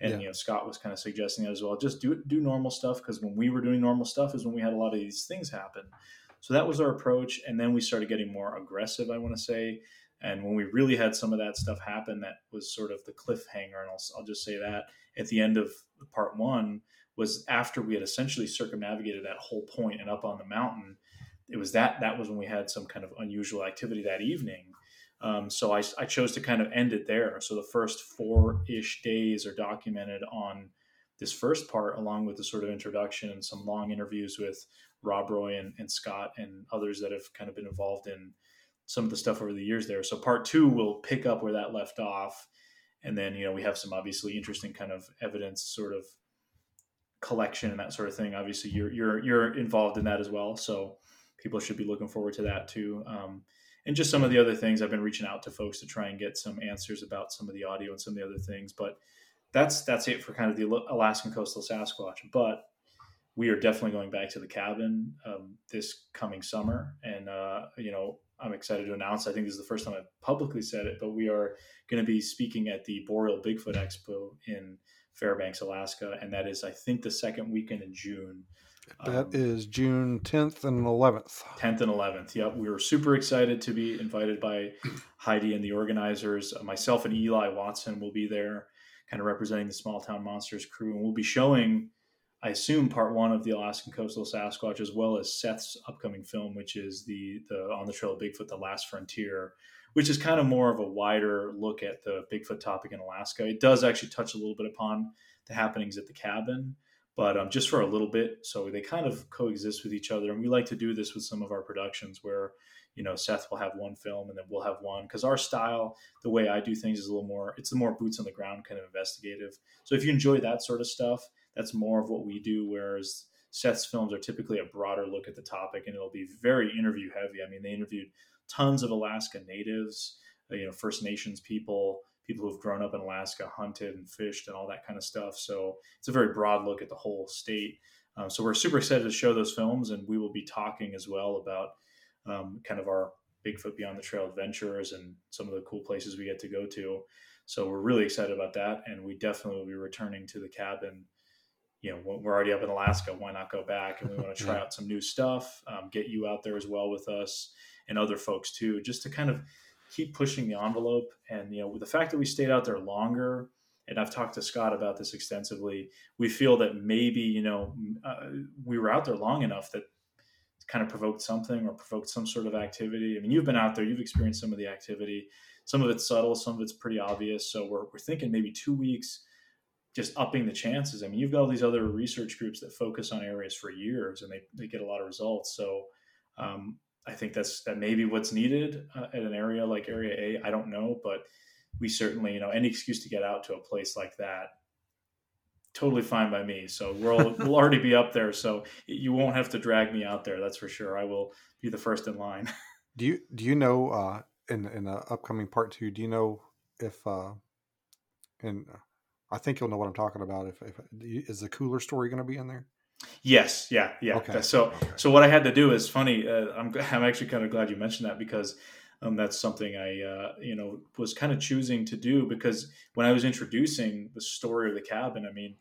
And yeah. you know Scott was kind of suggesting that as well just do do normal stuff because when we were doing normal stuff is when we had a lot of these things happen. So that was our approach and then we started getting more aggressive I want to say. And when we really had some of that stuff happen that was sort of the cliffhanger and I'll, I'll just say that at the end of part one was after we had essentially circumnavigated that whole point and up on the mountain. It was that that was when we had some kind of unusual activity that evening. Um, so I, I chose to kind of end it there. So the first four ish days are documented on this first part, along with the sort of introduction and some long interviews with Rob Roy and, and Scott and others that have kind of been involved in some of the stuff over the years there. So part two will pick up where that left off. And then, you know, we have some obviously interesting kind of evidence sort of collection and that sort of thing. Obviously, you're you're you're involved in that as well, so people should be looking forward to that too. Um, and just some of the other things, I've been reaching out to folks to try and get some answers about some of the audio and some of the other things. But that's that's it for kind of the Alaskan coastal Sasquatch. But we are definitely going back to the cabin um, this coming summer, and uh, you know I'm excited to announce. I think this is the first time I've publicly said it, but we are going to be speaking at the Boreal Bigfoot Expo in Fairbanks, Alaska, and that is, I think, the second weekend in June. That um, is June 10th and 11th. 10th and 11th. Yep. We were super excited to be invited by *clears throat* Heidi and the organizers. Uh, myself and Eli Watson will be there, kind of representing the Small Town Monsters crew. And we'll be showing, I assume, part one of the Alaskan Coastal Sasquatch, as well as Seth's upcoming film, which is the, the On the Trail of Bigfoot, The Last Frontier, which is kind of more of a wider look at the Bigfoot topic in Alaska. It does actually touch a little bit upon the happenings at the cabin, but um, just for a little bit. So they kind of coexist with each other. And we like to do this with some of our productions where, you know, Seth will have one film and then we'll have one because our style, the way I do things is a little more, it's the more boots on the ground kind of investigative. So if you enjoy that sort of stuff, that's more of what we do. Whereas Seth's films are typically a broader look at the topic and it'll be very interview heavy. I mean, they interviewed tons of Alaska natives, uh, you know, First Nations people, people who've grown up in Alaska, hunted and fished and all that kind of stuff. So it's a very broad look at the whole state. Um, so we're super excited to show those films, and we will be talking as well about um, kind of our Bigfoot Beyond the Trail adventures and some of the cool places we get to go to. So we're really excited about that, and we definitely will be returning to the cabin. You know, we're already up in Alaska. Why not go back? And we want to *laughs* try out some new stuff. Um, get you out there as well with us, and other folks too, just to kind of keep pushing the envelope. And you know, with the fact that we stayed out there longer, and I've talked to Scott about this extensively, we feel that maybe you know uh, we were out there long enough that kind of provoked something or provoked some sort of activity. I mean, you've been out there, you've experienced some of the activity. Some of it's subtle, some of it's pretty obvious. So we're, we're thinking maybe two weeks, just upping the chances. I mean, you've got all these other research groups that focus on areas for years and they, they get a lot of results. So um, I think that's that maybe what's needed uh, at an area like Area A. I don't know, but we certainly, you know, any excuse to get out to a place like that, totally fine by me. So we'll *laughs* we'll already be up there, so you won't have to drag me out there. That's for sure. I will be the first in line. *laughs* do you do you know uh, in in the upcoming part two? Do you know if uh, and I think you'll know what I'm talking about. If, if is the cooler story going to be in there? Yes, yeah, yeah. Okay. So, okay. so what I had to do is funny. Uh, I'm *laughs* I'm actually kind of glad you mentioned that because um, that's something I uh, you know was kind of choosing to do because when I was introducing the story of the cabin, I mean,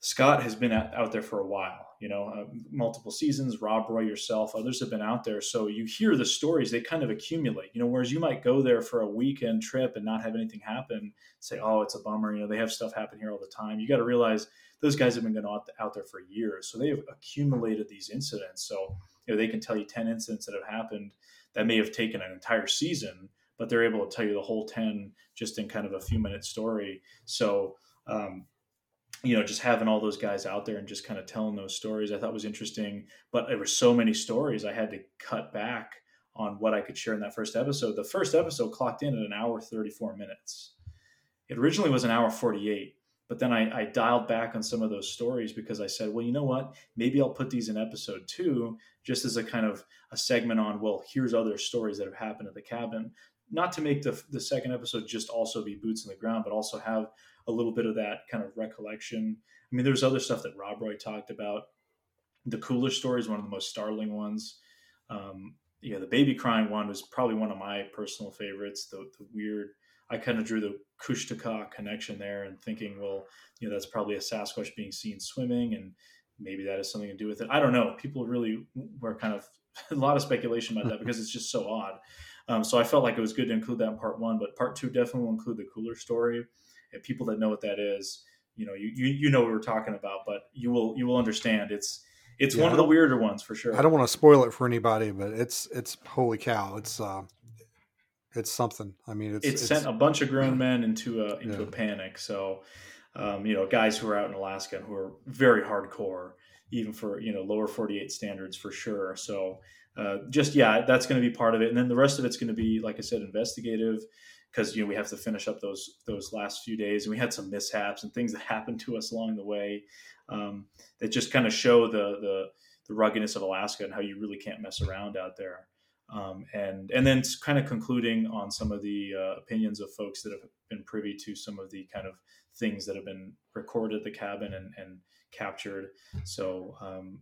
Scott has been at, out there for a while. You know, uh, multiple seasons. Rob Roy, yourself, others have been out there. So you hear the stories; they kind of accumulate. You know, whereas you might go there for a weekend trip and not have anything happen. Say, oh, it's a bummer. You know, they have stuff happen here all the time. You got to realize those guys have been going out, out there for years, so they have accumulated these incidents. So you know they can tell you ten incidents that have happened that may have taken an entire season, but they're able to tell you the whole ten just in kind of a few minute story. So um, you know, just having all those guys out there and just kind of telling those stories, I thought was interesting. But there were so many stories, I had to cut back on what I could share in that first episode. The first episode clocked in at an hour 34 minutes. It originally was an hour 48, but then I, I, dialed back on some of those stories because I said, well, you know what? Maybe I'll put these in episode two, just as a kind of a segment on, well, here's other stories that have happened at the cabin. Not to make the, the second episode just also be boots in the ground, but also have a little bit of that kind of recollection. I mean, there's other stuff that Rob Roy talked about. The cooler story is one of the most startling ones. Um, yeah, the baby crying one was probably one of my personal favorites. The, the weird, I kind of drew the Kushtaka connection there and thinking, well, you know, that's probably a Sasquatch being seen swimming and maybe that has something to do with it. I don't know. People really were kind of *laughs* a lot of speculation about that *laughs* because it's just so odd. Um, so I felt like it was good to include that in part one, but part two definitely will include the cooler story and people that know what that is, you know, you, you, you know what we're talking about, but you will, you will understand it's, it's yeah, one of the weirder ones for sure. I don't want to spoil it for anybody, but it's, it's holy cow. It's, uh, it's something. I mean, it's, it sent a bunch of grown men into a, into yeah. a panic. So, um, you know, guys who are out in Alaska who are very hardcore, even for, you know, lower 48 standards for sure. So, uh, just, yeah, that's going to be part of it. And then the rest of it's going to be, like I said, investigative because you know we have to finish up those those last few days, and we had some mishaps and things that happened to us along the way um, that just kind of show the the the ruggedness of Alaska and how you really can't mess around out there. Um, and and then kind of concluding on some of the uh, opinions of folks that have been privy to some of the kind of things that have been recorded at the cabin and, and captured. So um,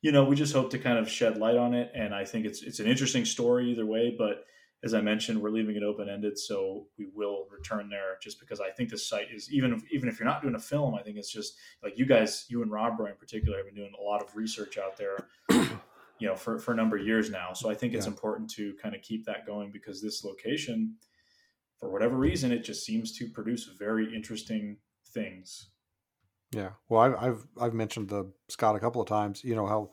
you know, we just hope to kind of shed light on it, and I think it's it's an interesting story either way, but as I mentioned, we're leaving it open ended, so we will return there. Just because I think the site is even if, even if you're not doing a film, I think it's just like you guys, you and Rob Roy in particular, have been doing a lot of research out there, you know, for for a number of years now. So I think it's yeah. important to kind of keep that going because this location, for whatever reason, it just seems to produce very interesting things. Yeah, well, I've I've, I've mentioned the Scott a couple of times. You know how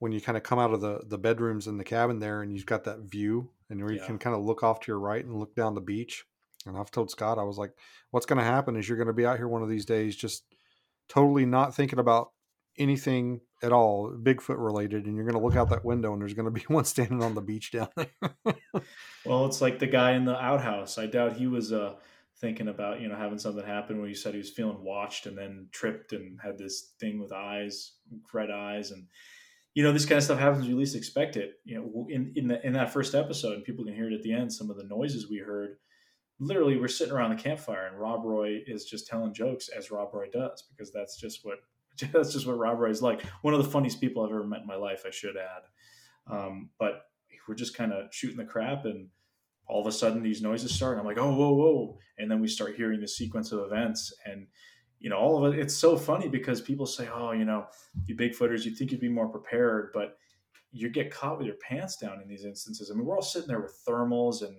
when you kind of come out of the the bedrooms in the cabin there and you've got that view and where you yeah. can kind of look off to your right and look down the beach and i've told scott i was like what's going to happen is you're going to be out here one of these days just totally not thinking about anything at all bigfoot related and you're going to look out that window and there's going to be *laughs* one standing on the beach down there well it's like the guy in the outhouse i doubt he was uh thinking about you know having something happen when he said he was feeling watched and then tripped and had this thing with eyes red eyes and you know, this kind of stuff happens you least expect it. You know, in in, the, in that first episode, and people can hear it at the end. Some of the noises we heard, literally, we're sitting around the campfire, and Rob Roy is just telling jokes as Rob Roy does, because that's just what *laughs* that's just what Rob Roy is like. One of the funniest people I've ever met in my life, I should add. Um, but we're just kind of shooting the crap, and all of a sudden these noises start. I'm like, oh, whoa, whoa, and then we start hearing the sequence of events, and you know, all of it. It's so funny because people say, "Oh, you know, you Bigfooters, you'd think you'd be more prepared," but you get caught with your pants down in these instances. I mean, we're all sitting there with thermals and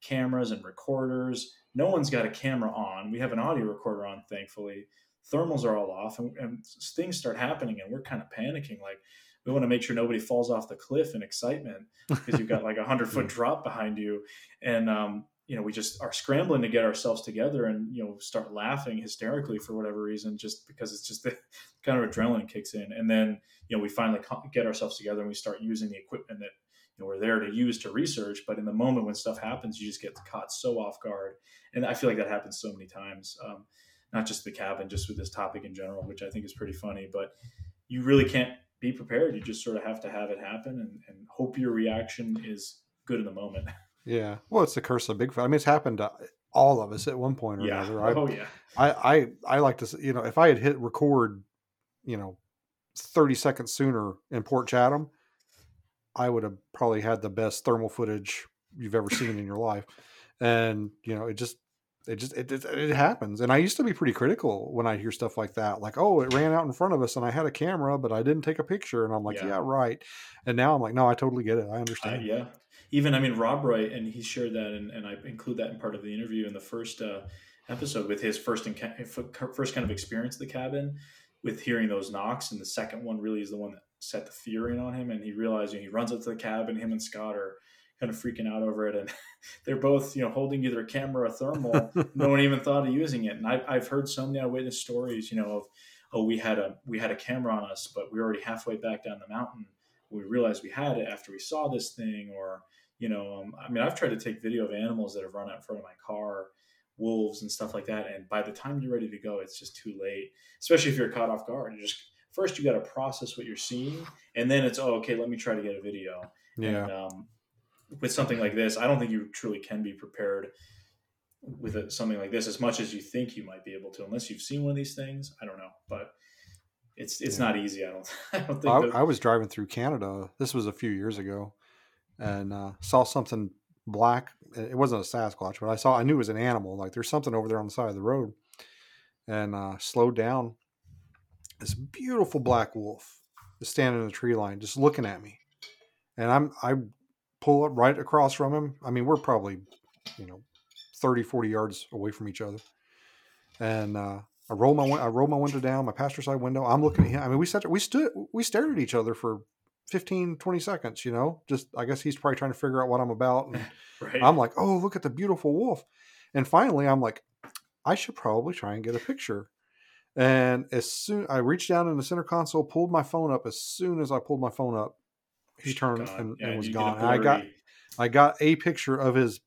cameras and recorders. No one's got a camera on. We have an audio recorder on, thankfully. Thermals are all off, and, and things start happening, and we're kind of panicking. Like, we want to make sure nobody falls off the cliff in excitement because you've got like a hundred *laughs* foot drop behind you, and um, you know we just are scrambling to get ourselves together and you know start laughing hysterically for whatever reason just because it's just *laughs* the kind of adrenaline kicks in. And then you know we finally get ourselves together and we start using the equipment that you know we're there to use to research. But in the moment when stuff happens you just get caught so off guard. And i feel like that happens so many times. Um, not just the cabin just with this topic in general which i think is pretty funny but you really can't be prepared you just sort of have to have it happen and, and hope your reaction is good in the moment *laughs* Yeah. Well, it's the curse of Bigfoot. I mean, it's happened to all of us at one point or yeah. another. *laughs* I, oh yeah. I, I I like to you know if I had hit record, you know, thirty seconds sooner in Port Chatham, I would have probably had the best thermal footage you've ever seen in your life. And you know, it just it just it, it, it happens. And I used to be pretty critical when I hear stuff like that, like oh, it ran out in front of us and I had a camera, but I didn't take a picture. And I'm like, yeah, yeah right. And now I'm like, no, I totally get it. I understand. Uh, yeah, even I mean Rob Roy, and he shared that, and, and I include that in part of the interview in the first uh, episode with his first enca- first kind of experience the cabin with hearing those knocks, and the second one really is the one that set the fear in on him, and he realized you know, he runs up to the cabin. Him and Scott are kind of freaking out over it, and *laughs* they're both you know holding either a camera or a thermal. *laughs* no one even thought of using it, and I've I've heard so many eyewitness stories, you know, of oh we had a we had a camera on us, but we were already halfway back down the mountain. We realized we had it after we saw this thing, or you know, um, I mean, I've tried to take video of animals that have run out in front of my car wolves and stuff like that. And by the time you're ready to go, it's just too late, especially if you're caught off guard. You just first you got to process what you're seeing, and then it's oh okay, let me try to get a video. Yeah. And, um, with something like this, I don't think you truly can be prepared with a, something like this as much as you think you might be able to, unless you've seen one of these things. I don't know, but it's it's yeah. not easy. I don't. *laughs* I don't think. I, that... I, was driving through Canada. This was a few years ago, and uh, saw something black. It wasn't a Sasquatch, but I saw. I knew it was an animal. Like there's something over there on the side of the road, and uh, slowed down. This beautiful black wolf is standing in the tree line, just looking at me, and I'm I pull up right across from him. I mean, we're probably you know 30, 40 yards away from each other, and uh, I roll my I roll my window down, my passenger side window. I'm looking at him. I mean, we sat we stood we stared at each other for 15 20 seconds you know just i guess he's probably trying to figure out what i'm about and *laughs* right. i'm like oh look at the beautiful wolf and finally i'm like i should probably try and get a picture and as soon i reached down in the center console pulled my phone up as soon as i pulled my phone up he turned and, yeah, and, was gone and i got i got a picture of his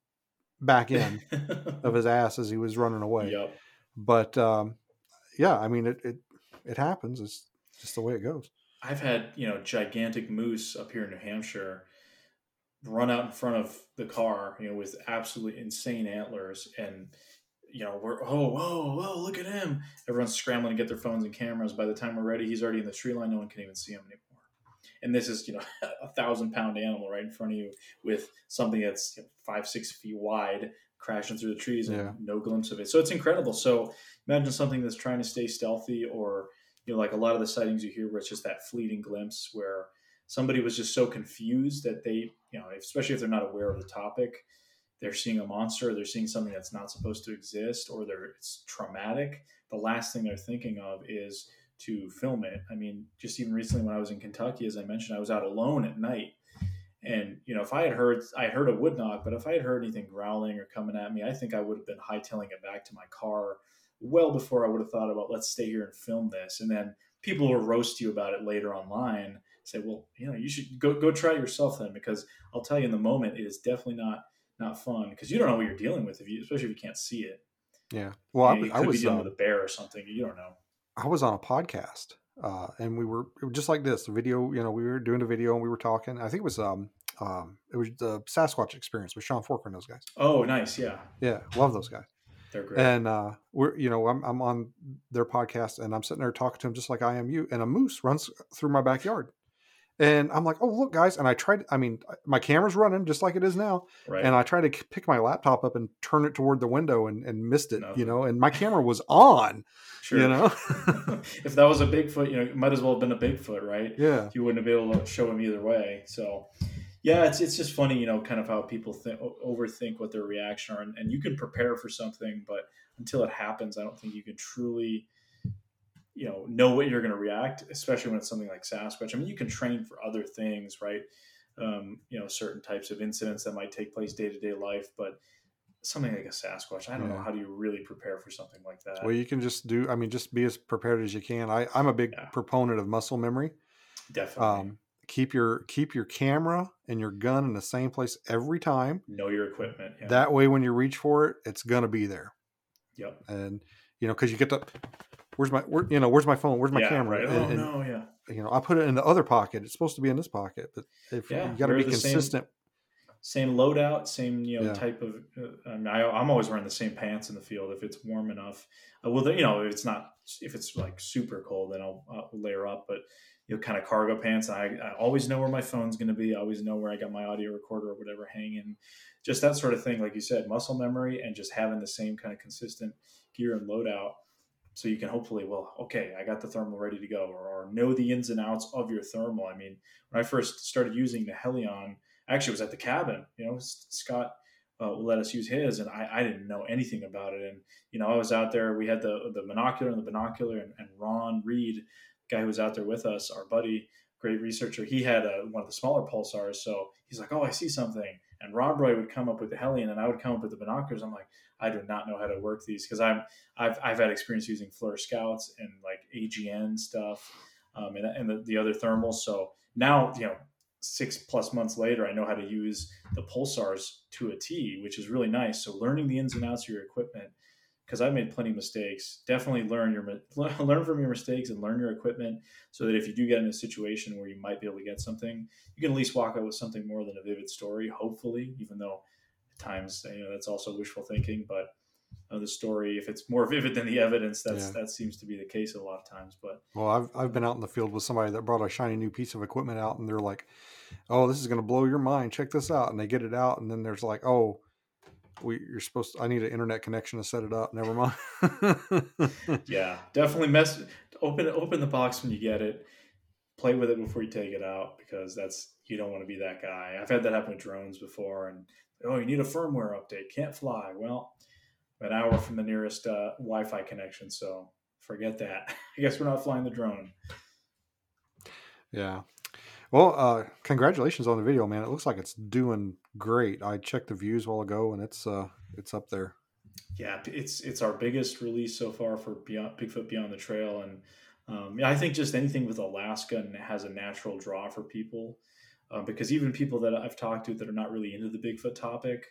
back *laughs* end of his ass as he was running away yep. but um, yeah i mean it, it it happens it's just the way it goes I've had you know gigantic moose up here in New Hampshire run out in front of the car, you know, with absolutely insane antlers, and you know we're oh whoa whoa look at him! Everyone's scrambling to get their phones and cameras. By the time we're ready, he's already in the tree line. No one can even see him anymore. And this is you know *laughs* a thousand pound animal right in front of you with something that's five six feet wide crashing through the trees and yeah. no glimpse of it. So it's incredible. So imagine something that's trying to stay stealthy or you know, like a lot of the sightings you hear where it's just that fleeting glimpse where somebody was just so confused that they, you know, especially if they're not aware of the topic, they're seeing a monster, they're seeing something that's not supposed to exist, or they're it's traumatic. The last thing they're thinking of is to film it. I mean, just even recently when I was in Kentucky, as I mentioned, I was out alone at night. And you know, if I had heard, I heard a wood knock, but if I had heard anything growling or coming at me, I think I would have been hightailing it back to my car well before I would have thought about let's stay here and film this. And then people will roast you about it later online. Say, well, you know, you should go go try it yourself then, because I'll tell you in the moment it is definitely not not fun because you don't know what you're dealing with if you, especially if you can't see it. Yeah, well, you know, I, I was dealing uh, with a bear or something. You don't know. I was on a podcast, uh, and we were just like this. The video, you know, we were doing a video and we were talking. I think it was um um it was the Sasquatch experience with Sean Forker and those guys. Oh, nice, yeah, yeah, love those guys. They're great. And uh, we're, you know, I'm, I'm on their podcast and I'm sitting there talking to them just like I am you. And a moose runs through my backyard. And I'm like, oh, look, guys. And I tried, I mean, uh, my camera's running just like it is now. Right. And I tried to pick my laptop up and turn it toward the window and, and missed it, you know, and my camera was on, sure. you know. *laughs* if that was a Bigfoot, you know, it might as well have been a Bigfoot, right? Yeah. You wouldn't have been able to show him either way. So, yeah, it's it's just funny, you know, kind of how people think, overthink what their reaction are, and, and you can prepare for something, but until it happens, I don't think you can truly, you know, know what you're going to react, especially when it's something like Sasquatch. I mean, you can train for other things, right? Um, you know, certain types of incidents that might take place day to day life, but something like a Sasquatch, I don't yeah. know how do you really prepare for something like that. Well, you can just do. I mean, just be as prepared as you can. I I'm a big yeah. proponent of muscle memory. Definitely. Um, keep your keep your camera and your gun in the same place every time know your equipment yeah. that way when you reach for it it's going to be there yep and you know because you get the where's my where, you know where's my phone where's my yeah, camera right. and, oh and, no yeah you know i put it in the other pocket it's supposed to be in this pocket but if yeah, you got to be consistent same, same loadout same you know yeah. type of uh, I mean, I, am always wearing the same pants in the field if it's warm enough uh, well you know if it's not if it's like super cold then I'll, I'll layer up but you know, kind of cargo pants. I, I always know where my phone's going to be. I always know where I got my audio recorder or whatever hanging. Just that sort of thing, like you said, muscle memory and just having the same kind of consistent gear and loadout. So you can hopefully, well, okay, I got the thermal ready to go, or, or know the ins and outs of your thermal. I mean, when I first started using the Helion, actually was at the cabin. You know, Scott uh, let us use his, and I, I didn't know anything about it. And you know, I was out there. We had the the monocular and the binocular, and, and Ron Reed, guy who was out there with us, our buddy, great researcher, he had a, one of the smaller pulsars. So he's like, "Oh, I see something." And Rob Roy would come up with the helion and I would come up with the binoculars. I'm like, I do not know how to work these because I'm I've I've had experience using FLIR Scouts and like AGM stuff, um, and and the, the other thermals. So now you know six plus months later, I know how to use the pulsars to a T, which is really nice. So learning the ins and outs of your equipment, because I've made plenty of mistakes. Definitely learn your *laughs* learn from your mistakes and learn your equipment, so that if you do get in a situation where you might be able to get something, you can at least walk out with something more than a vivid story. Hopefully, even though times you know that's also wishful thinking, but of the story. If it's more vivid than the evidence, that's yeah. that seems to be the case a lot of times. But well, I've I've been out in the field with somebody that brought a shiny new piece of equipment out, and they're like, "Oh, this is going to blow your mind. Check this out!" And they get it out, and then there's like, "Oh." We, you're supposed to, I need an internet connection to set it up. Never mind. *laughs* yeah, definitely mess. Open open the box when you get it. Play with it before you take it out because that's you don't want to be that guy. I've had that happen with drones before, and oh, you need a firmware update. Can't fly. Well, an hour from the nearest uh, Wi-Fi connection. So forget that. *laughs* I guess we're not flying the drone. Yeah. Well, uh, congratulations on the video, man. It looks like it's doing great. I checked the views while ago, and it's uh, it's up there. Yeah, it's it's our biggest release so far for Beyond Bigfoot Beyond the Trail, and um, I think just anything with Alaska and has a natural draw for people, uh, because even people that I've talked to that are not really into the Bigfoot topic,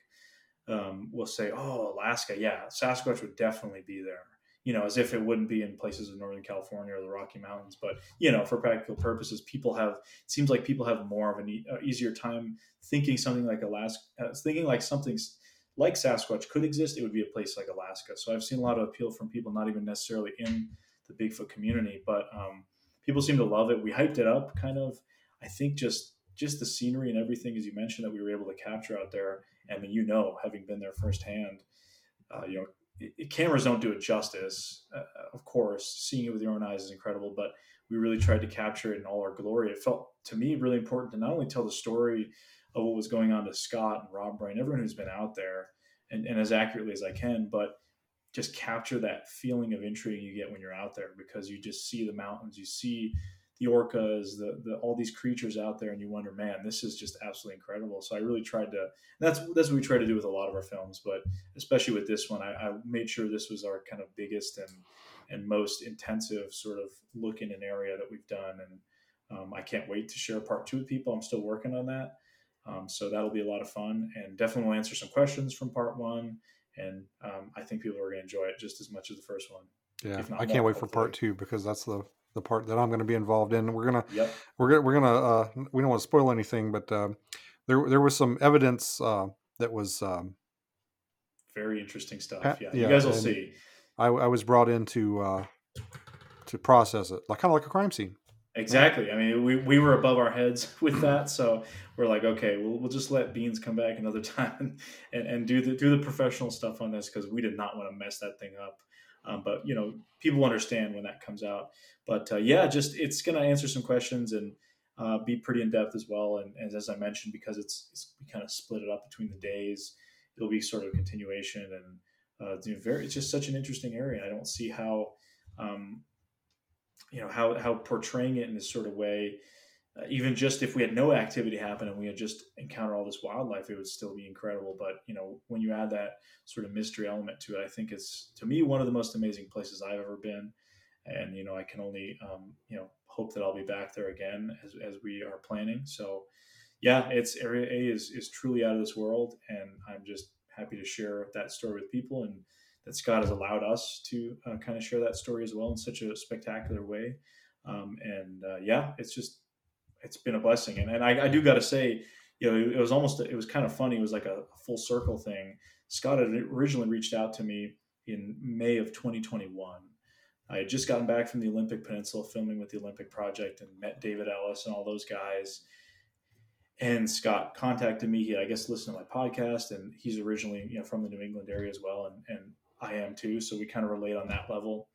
um, will say, "Oh, Alaska, yeah, Sasquatch would definitely be there." You know, as if it wouldn't be in places in Northern California or the Rocky Mountains. But you know, for practical purposes, people have it seems like people have more of an e- uh, easier time thinking something like Alaska, uh, thinking like something like Sasquatch could exist. It would be a place like Alaska. So I've seen a lot of appeal from people not even necessarily in the Bigfoot community, but um, people seem to love it. We hyped it up, kind of. I think just just the scenery and everything, as you mentioned, that we were able to capture out there I mean, you know, having been there firsthand, uh, you know, it, cameras don't do it justice. Uh, of course, seeing it with your own eyes is incredible, but we really tried to capture it in all our glory. It felt to me really important to not only tell the story of what was going on to Scott and Rob Bryan, everyone who's been out there, and, and as accurately as I can, but just capture that feeling of intrigue you get when you're out there because you just see the mountains, you see the orcas, the, the all these creatures out there, and you wonder, man, this is just absolutely incredible. So I really tried to. That's that's what we try to do with a lot of our films, but especially with this one, I, I made sure this was our kind of biggest and and most intensive sort of look in an area that we've done, and um, I can't wait to share part two with people. I'm still working on that, um, so that'll be a lot of fun, and definitely will answer some questions from part one. And um, I think people are going to enjoy it just as much as the first one. Yeah, I can't more, wait for part two because that's the the part that I'm going to be involved in. We're gonna yep. we're gonna we're gonna uh, we don't want to spoil anything, but uh, there there was some evidence uh, that was um, very interesting stuff. Yeah, yeah you guys will see. I, I, was brought in to uh, to process it, like kind of like a crime scene. Exactly. I mean, we, we were above our heads *laughs* with that, so we're like, okay, we'll, we'll just let Beans come back another *laughs* time and, and do the do the professional stuff on this because we did not want to mess that thing up. Um, but you know, people understand when that comes out. But uh, yeah, just it's going to answer some questions and uh, be pretty in depth as well. And, and, as I mentioned, because it's, it's we kind of split it up between the days, it'll be sort of a continuation. And uh, it's very, it's just such an interesting area. I don't see how, um, you know, how how portraying it in this sort of way uh, even just if we had no activity happen and we had just encountered all this wildlife, it would still be incredible. But you know, when you add that sort of mystery element to it, I think it's to me one of the most amazing places I've ever been. And you know, I can only um, you know hope that I'll be back there again as, as we are planning. So, yeah, it's Area A is is truly out of this world, and I'm just happy to share that story with people and that Scott has allowed us to uh, kind of share that story as well in such a spectacular way. Um, and uh, yeah, it's just it's been a blessing. And, and I, I do got to say, you know, it, it, was almost, it was kind of funny. It was like a, full circle thing. Scott had originally reached out to me in May of 2021. I had just gotten back from the Olympic Peninsula filming with the Olympic Project and met David Ellis and all those guys. And Scott contacted me. He, I guess, listened to my podcast, and he's originally, you know, from the New England area as well, and, and I am too. So we kind of relate on that level.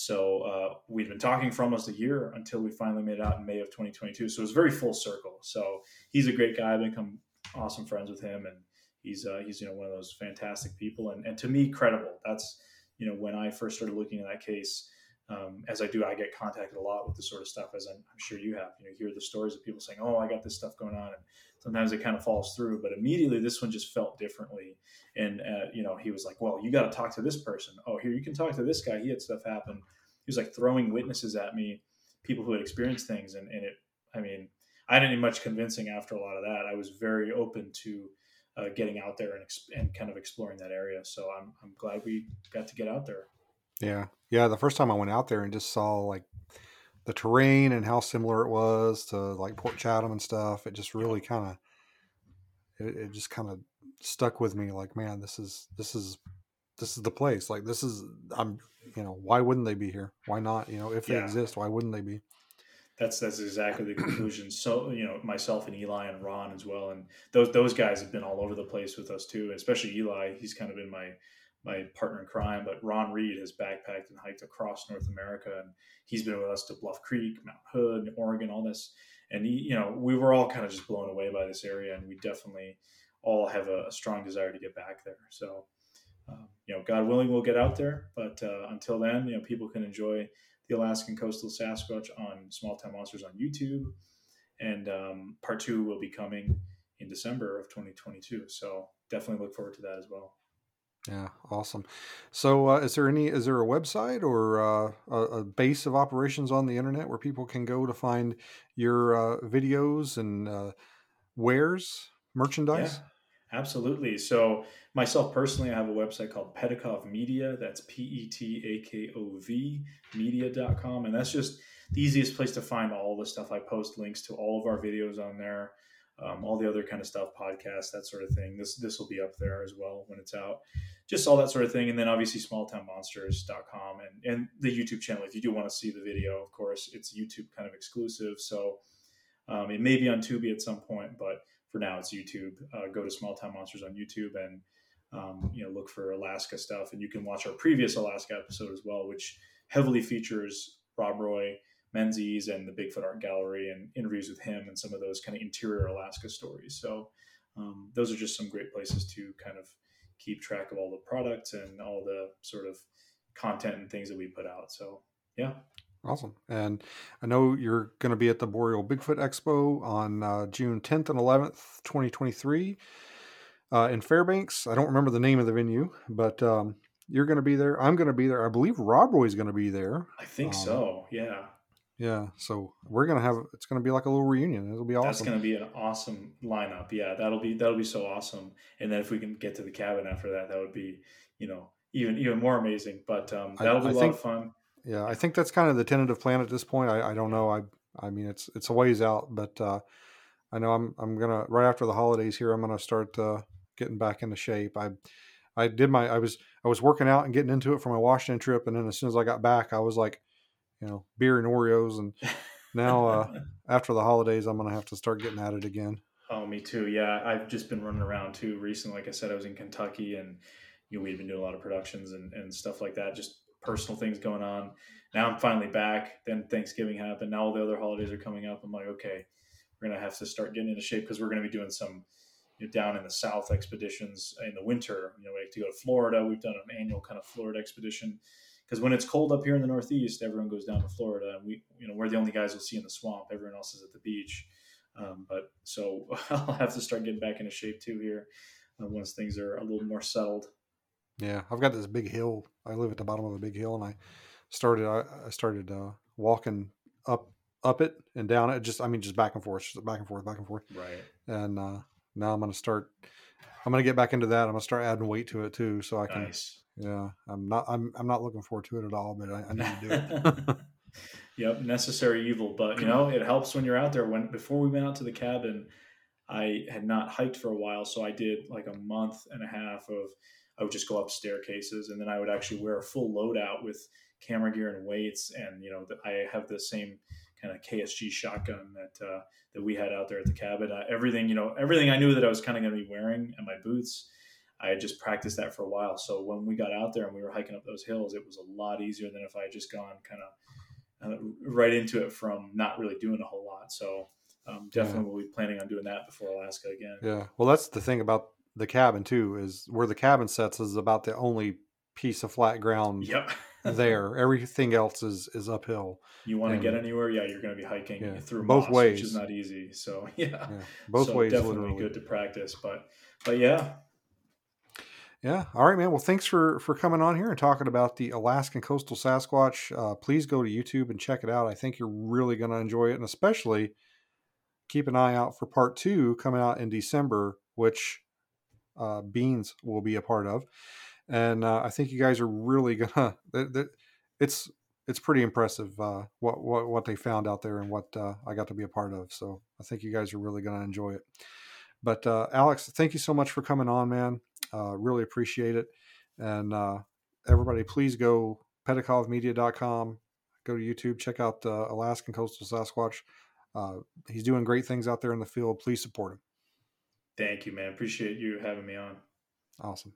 So uh, we'd been talking for almost a year until we finally made it out in May of 2022. So it was very full circle. So he's a great guy. I've become awesome friends with him, and he's uh, he's you know one of those fantastic people and, and to me credible. That's you know when I first started looking at that case, um, as I do, I get contacted a lot with this sort of stuff, as I'm, I'm, sure you have. You know, hear the stories of people saying, "Oh, I got this stuff going on," and sometimes it kind of falls through. But immediately, this one just felt differently. And uh, you know, he was like, "Well, you got to talk to this person. Oh, here you can talk to this guy. He had stuff happen." He was like throwing witnesses at me, people who had experienced things, and, and it. I mean, I didn't need much convincing after a lot of that. I was very open to uh, getting out there and, and kind of exploring that area. So I'm, I'm glad we got to get out there. Yeah. Yeah. The first time I went out there and just saw like the terrain and how similar it was to like Port Chatham and stuff, it just really kind of, it, it just kind of stuck with me. Like, man, this is, this is, this is the place. Like, this is, I'm, you know, why wouldn't they be here? Why not? You know, if they yeah. exist, why wouldn't they be? that's that's exactly the conclusion. So you know, myself and Eli and Ron as well, and those those guys have been all over the place with us too. Especially Eli, he's kind of been my my partner in crime. But Ron Reed has backpacked and hiked across North America, and he's been with us to Bluff Creek, Mount Hood, Oregon, all this. And he, you know, we were all kind of just blown away by this area, and we definitely all have a, a strong desire to get back there. So, uh, you know, God willing, we'll get out there. But uh, until then, you know, people can enjoy the Alaskan Coastal Sasquatch on Small Town Monsters on YouTube. And um, part two will be coming in December of 2022. So definitely look forward to that as well. Yeah, awesome. So, uh, is there any is there a website or uh, a, a, base of operations on the internet where people can go to find your uh, videos and uh, wares merchandise? Yeah. Absolutely. So myself personally, I have a website called Petakov Media. That's P E T A K O V media.com. And that's just the easiest place to find all the stuff. I post links to all of our videos on there, um, all the other kind of stuff, podcasts, that sort of thing. This this will be up there as well when it's out. Just all that sort of thing. And then obviously smalltownmonsters.com and, and the YouTube channel. If you do want to see the video, of course, it's YouTube kind of exclusive. So um, it may be on Tubi at some point, but for now it's YouTube. Uh, go to Small Town Monsters on YouTube and um, you know look for Alaska stuff, and you can watch our previous Alaska episode as well, which heavily features Rob Roy, Menzies, and the Bigfoot Art Gallery, and interviews with him and some of those kind of interior Alaska stories. So um, those are just some great places to kind of keep track of all the products and all the sort of content and things that we put out. So yeah, Awesome. And I know you're going to be at the Boreal Bigfoot Expo on uh, June 10th and 11th, 2023, uh, in Fairbanks. I don't remember the name of the venue, but um, you're going to be there. I'm going to be there. I believe Rob Roy's going to be there. I think um, so. Yeah. Yeah. So we're going to have, it's going to be like a little reunion. It'll be awesome. That's going to be an awesome lineup. Yeah. That'll be, that'll be so awesome. And then if we can get to the cabin after that, that would be, you know, even, even more amazing. But um, that'll I, be I a lot of fun yeah, I think that's kind of the tentative plan at this point. I, I don't know. I I mean, it's it's a ways out, but uh, I know I'm I'm gonna right after the holidays here. I'm gonna start uh, getting back into shape. I I did my I was I was working out and getting into it for my Washington trip, and then as soon as I got back, I was like, you know, beer and Oreos, and now uh, after the holidays, I'm gonna have to start getting at it again. Oh, me too. Yeah, I've just been running around too recently. Like I said, I was in Kentucky, and you know, we've been doing a lot of productions and, and stuff like that. Just personal things going on. Now I'm finally back. Then Thanksgiving happened. Now all the other holidays are coming up. I'm like, okay, we're gonna have to start getting into shape because we're gonna be doing some you know, down in the South expeditions in the winter. You know, we have to go to Florida. We've done an annual kind of Florida expedition because when it's cold up here in the Northeast, everyone goes down to Florida, and we, you know, we're the only guys you'll see in the swamp. Everyone else is at the beach. Um, but so *laughs* I'll have to start getting back into shape too here uh, once things are a little more settled. Yeah, I've got this big hill. I live at the bottom of a big hill, and I started I, I started uh, walking up up it and down it. Just I mean, just back and forth, just back and forth, back and forth. Right. And uh, now I'm going to start. I'm going to get back into that. I'm going to start adding weight to it too, so I can. Nice. Yeah, I'm not. I'm. I'm not looking forward to it at all, but I, I need to do it. *laughs* yep, necessary evil, but you know it helps when you're out there. When before we went out to the cabin, I had not hiked for a while, so I did like a month and a half of I would just go up staircases, and then I would actually wear a full loadout with camera gear and weights, and you know I have the same kind of KSG shotgun that uh, that we had out there at the cabin. Uh, everything you know, everything I knew that I was kind of going to be wearing, and my boots. I had just practiced that for a while. So when we got out there and we were hiking up those hills, it was a lot easier than if I had just gone kind of uh, right into it from not really doing a whole lot. So um, definitely yeah. we'll be planning on doing that before Alaska again. Yeah. Well, that's the thing about the cabin too. Is where the cabin sets is about the only piece of flat ground Yep. there. *laughs* Everything else is is uphill. you want to get anywhere, yeah, you're going to be hiking Yeah, through both moss, which is not easy. So *laughs* yeah, Yeah, both So ways, definitely literally. good to practice. But but yeah, Yeah. All right, man. Well, thanks for for coming on here and talking about the Alaskan coastal Sasquatch. Uh, please go to YouTube and check it out. I think you're really going to enjoy it, and especially keep an eye out for part two coming out in December, which uh, Beans will be a part of. And uh, I think you guys are really *laughs* gonna. It's it's pretty impressive uh, what what what they found out there and what uh, I got to be a part of. So I think you guys are really to enjoy it. But uh, Alex, thank you so much for coming on, man. Uh, really appreciate it. And uh, everybody, please go petakovmedia.com, go to YouTube, check out uh, Alaskan Coastal Sasquatch. Uh, he's doing great things out there in the field. Please support him. thank you, man. Appreciate you having me on. Awesome.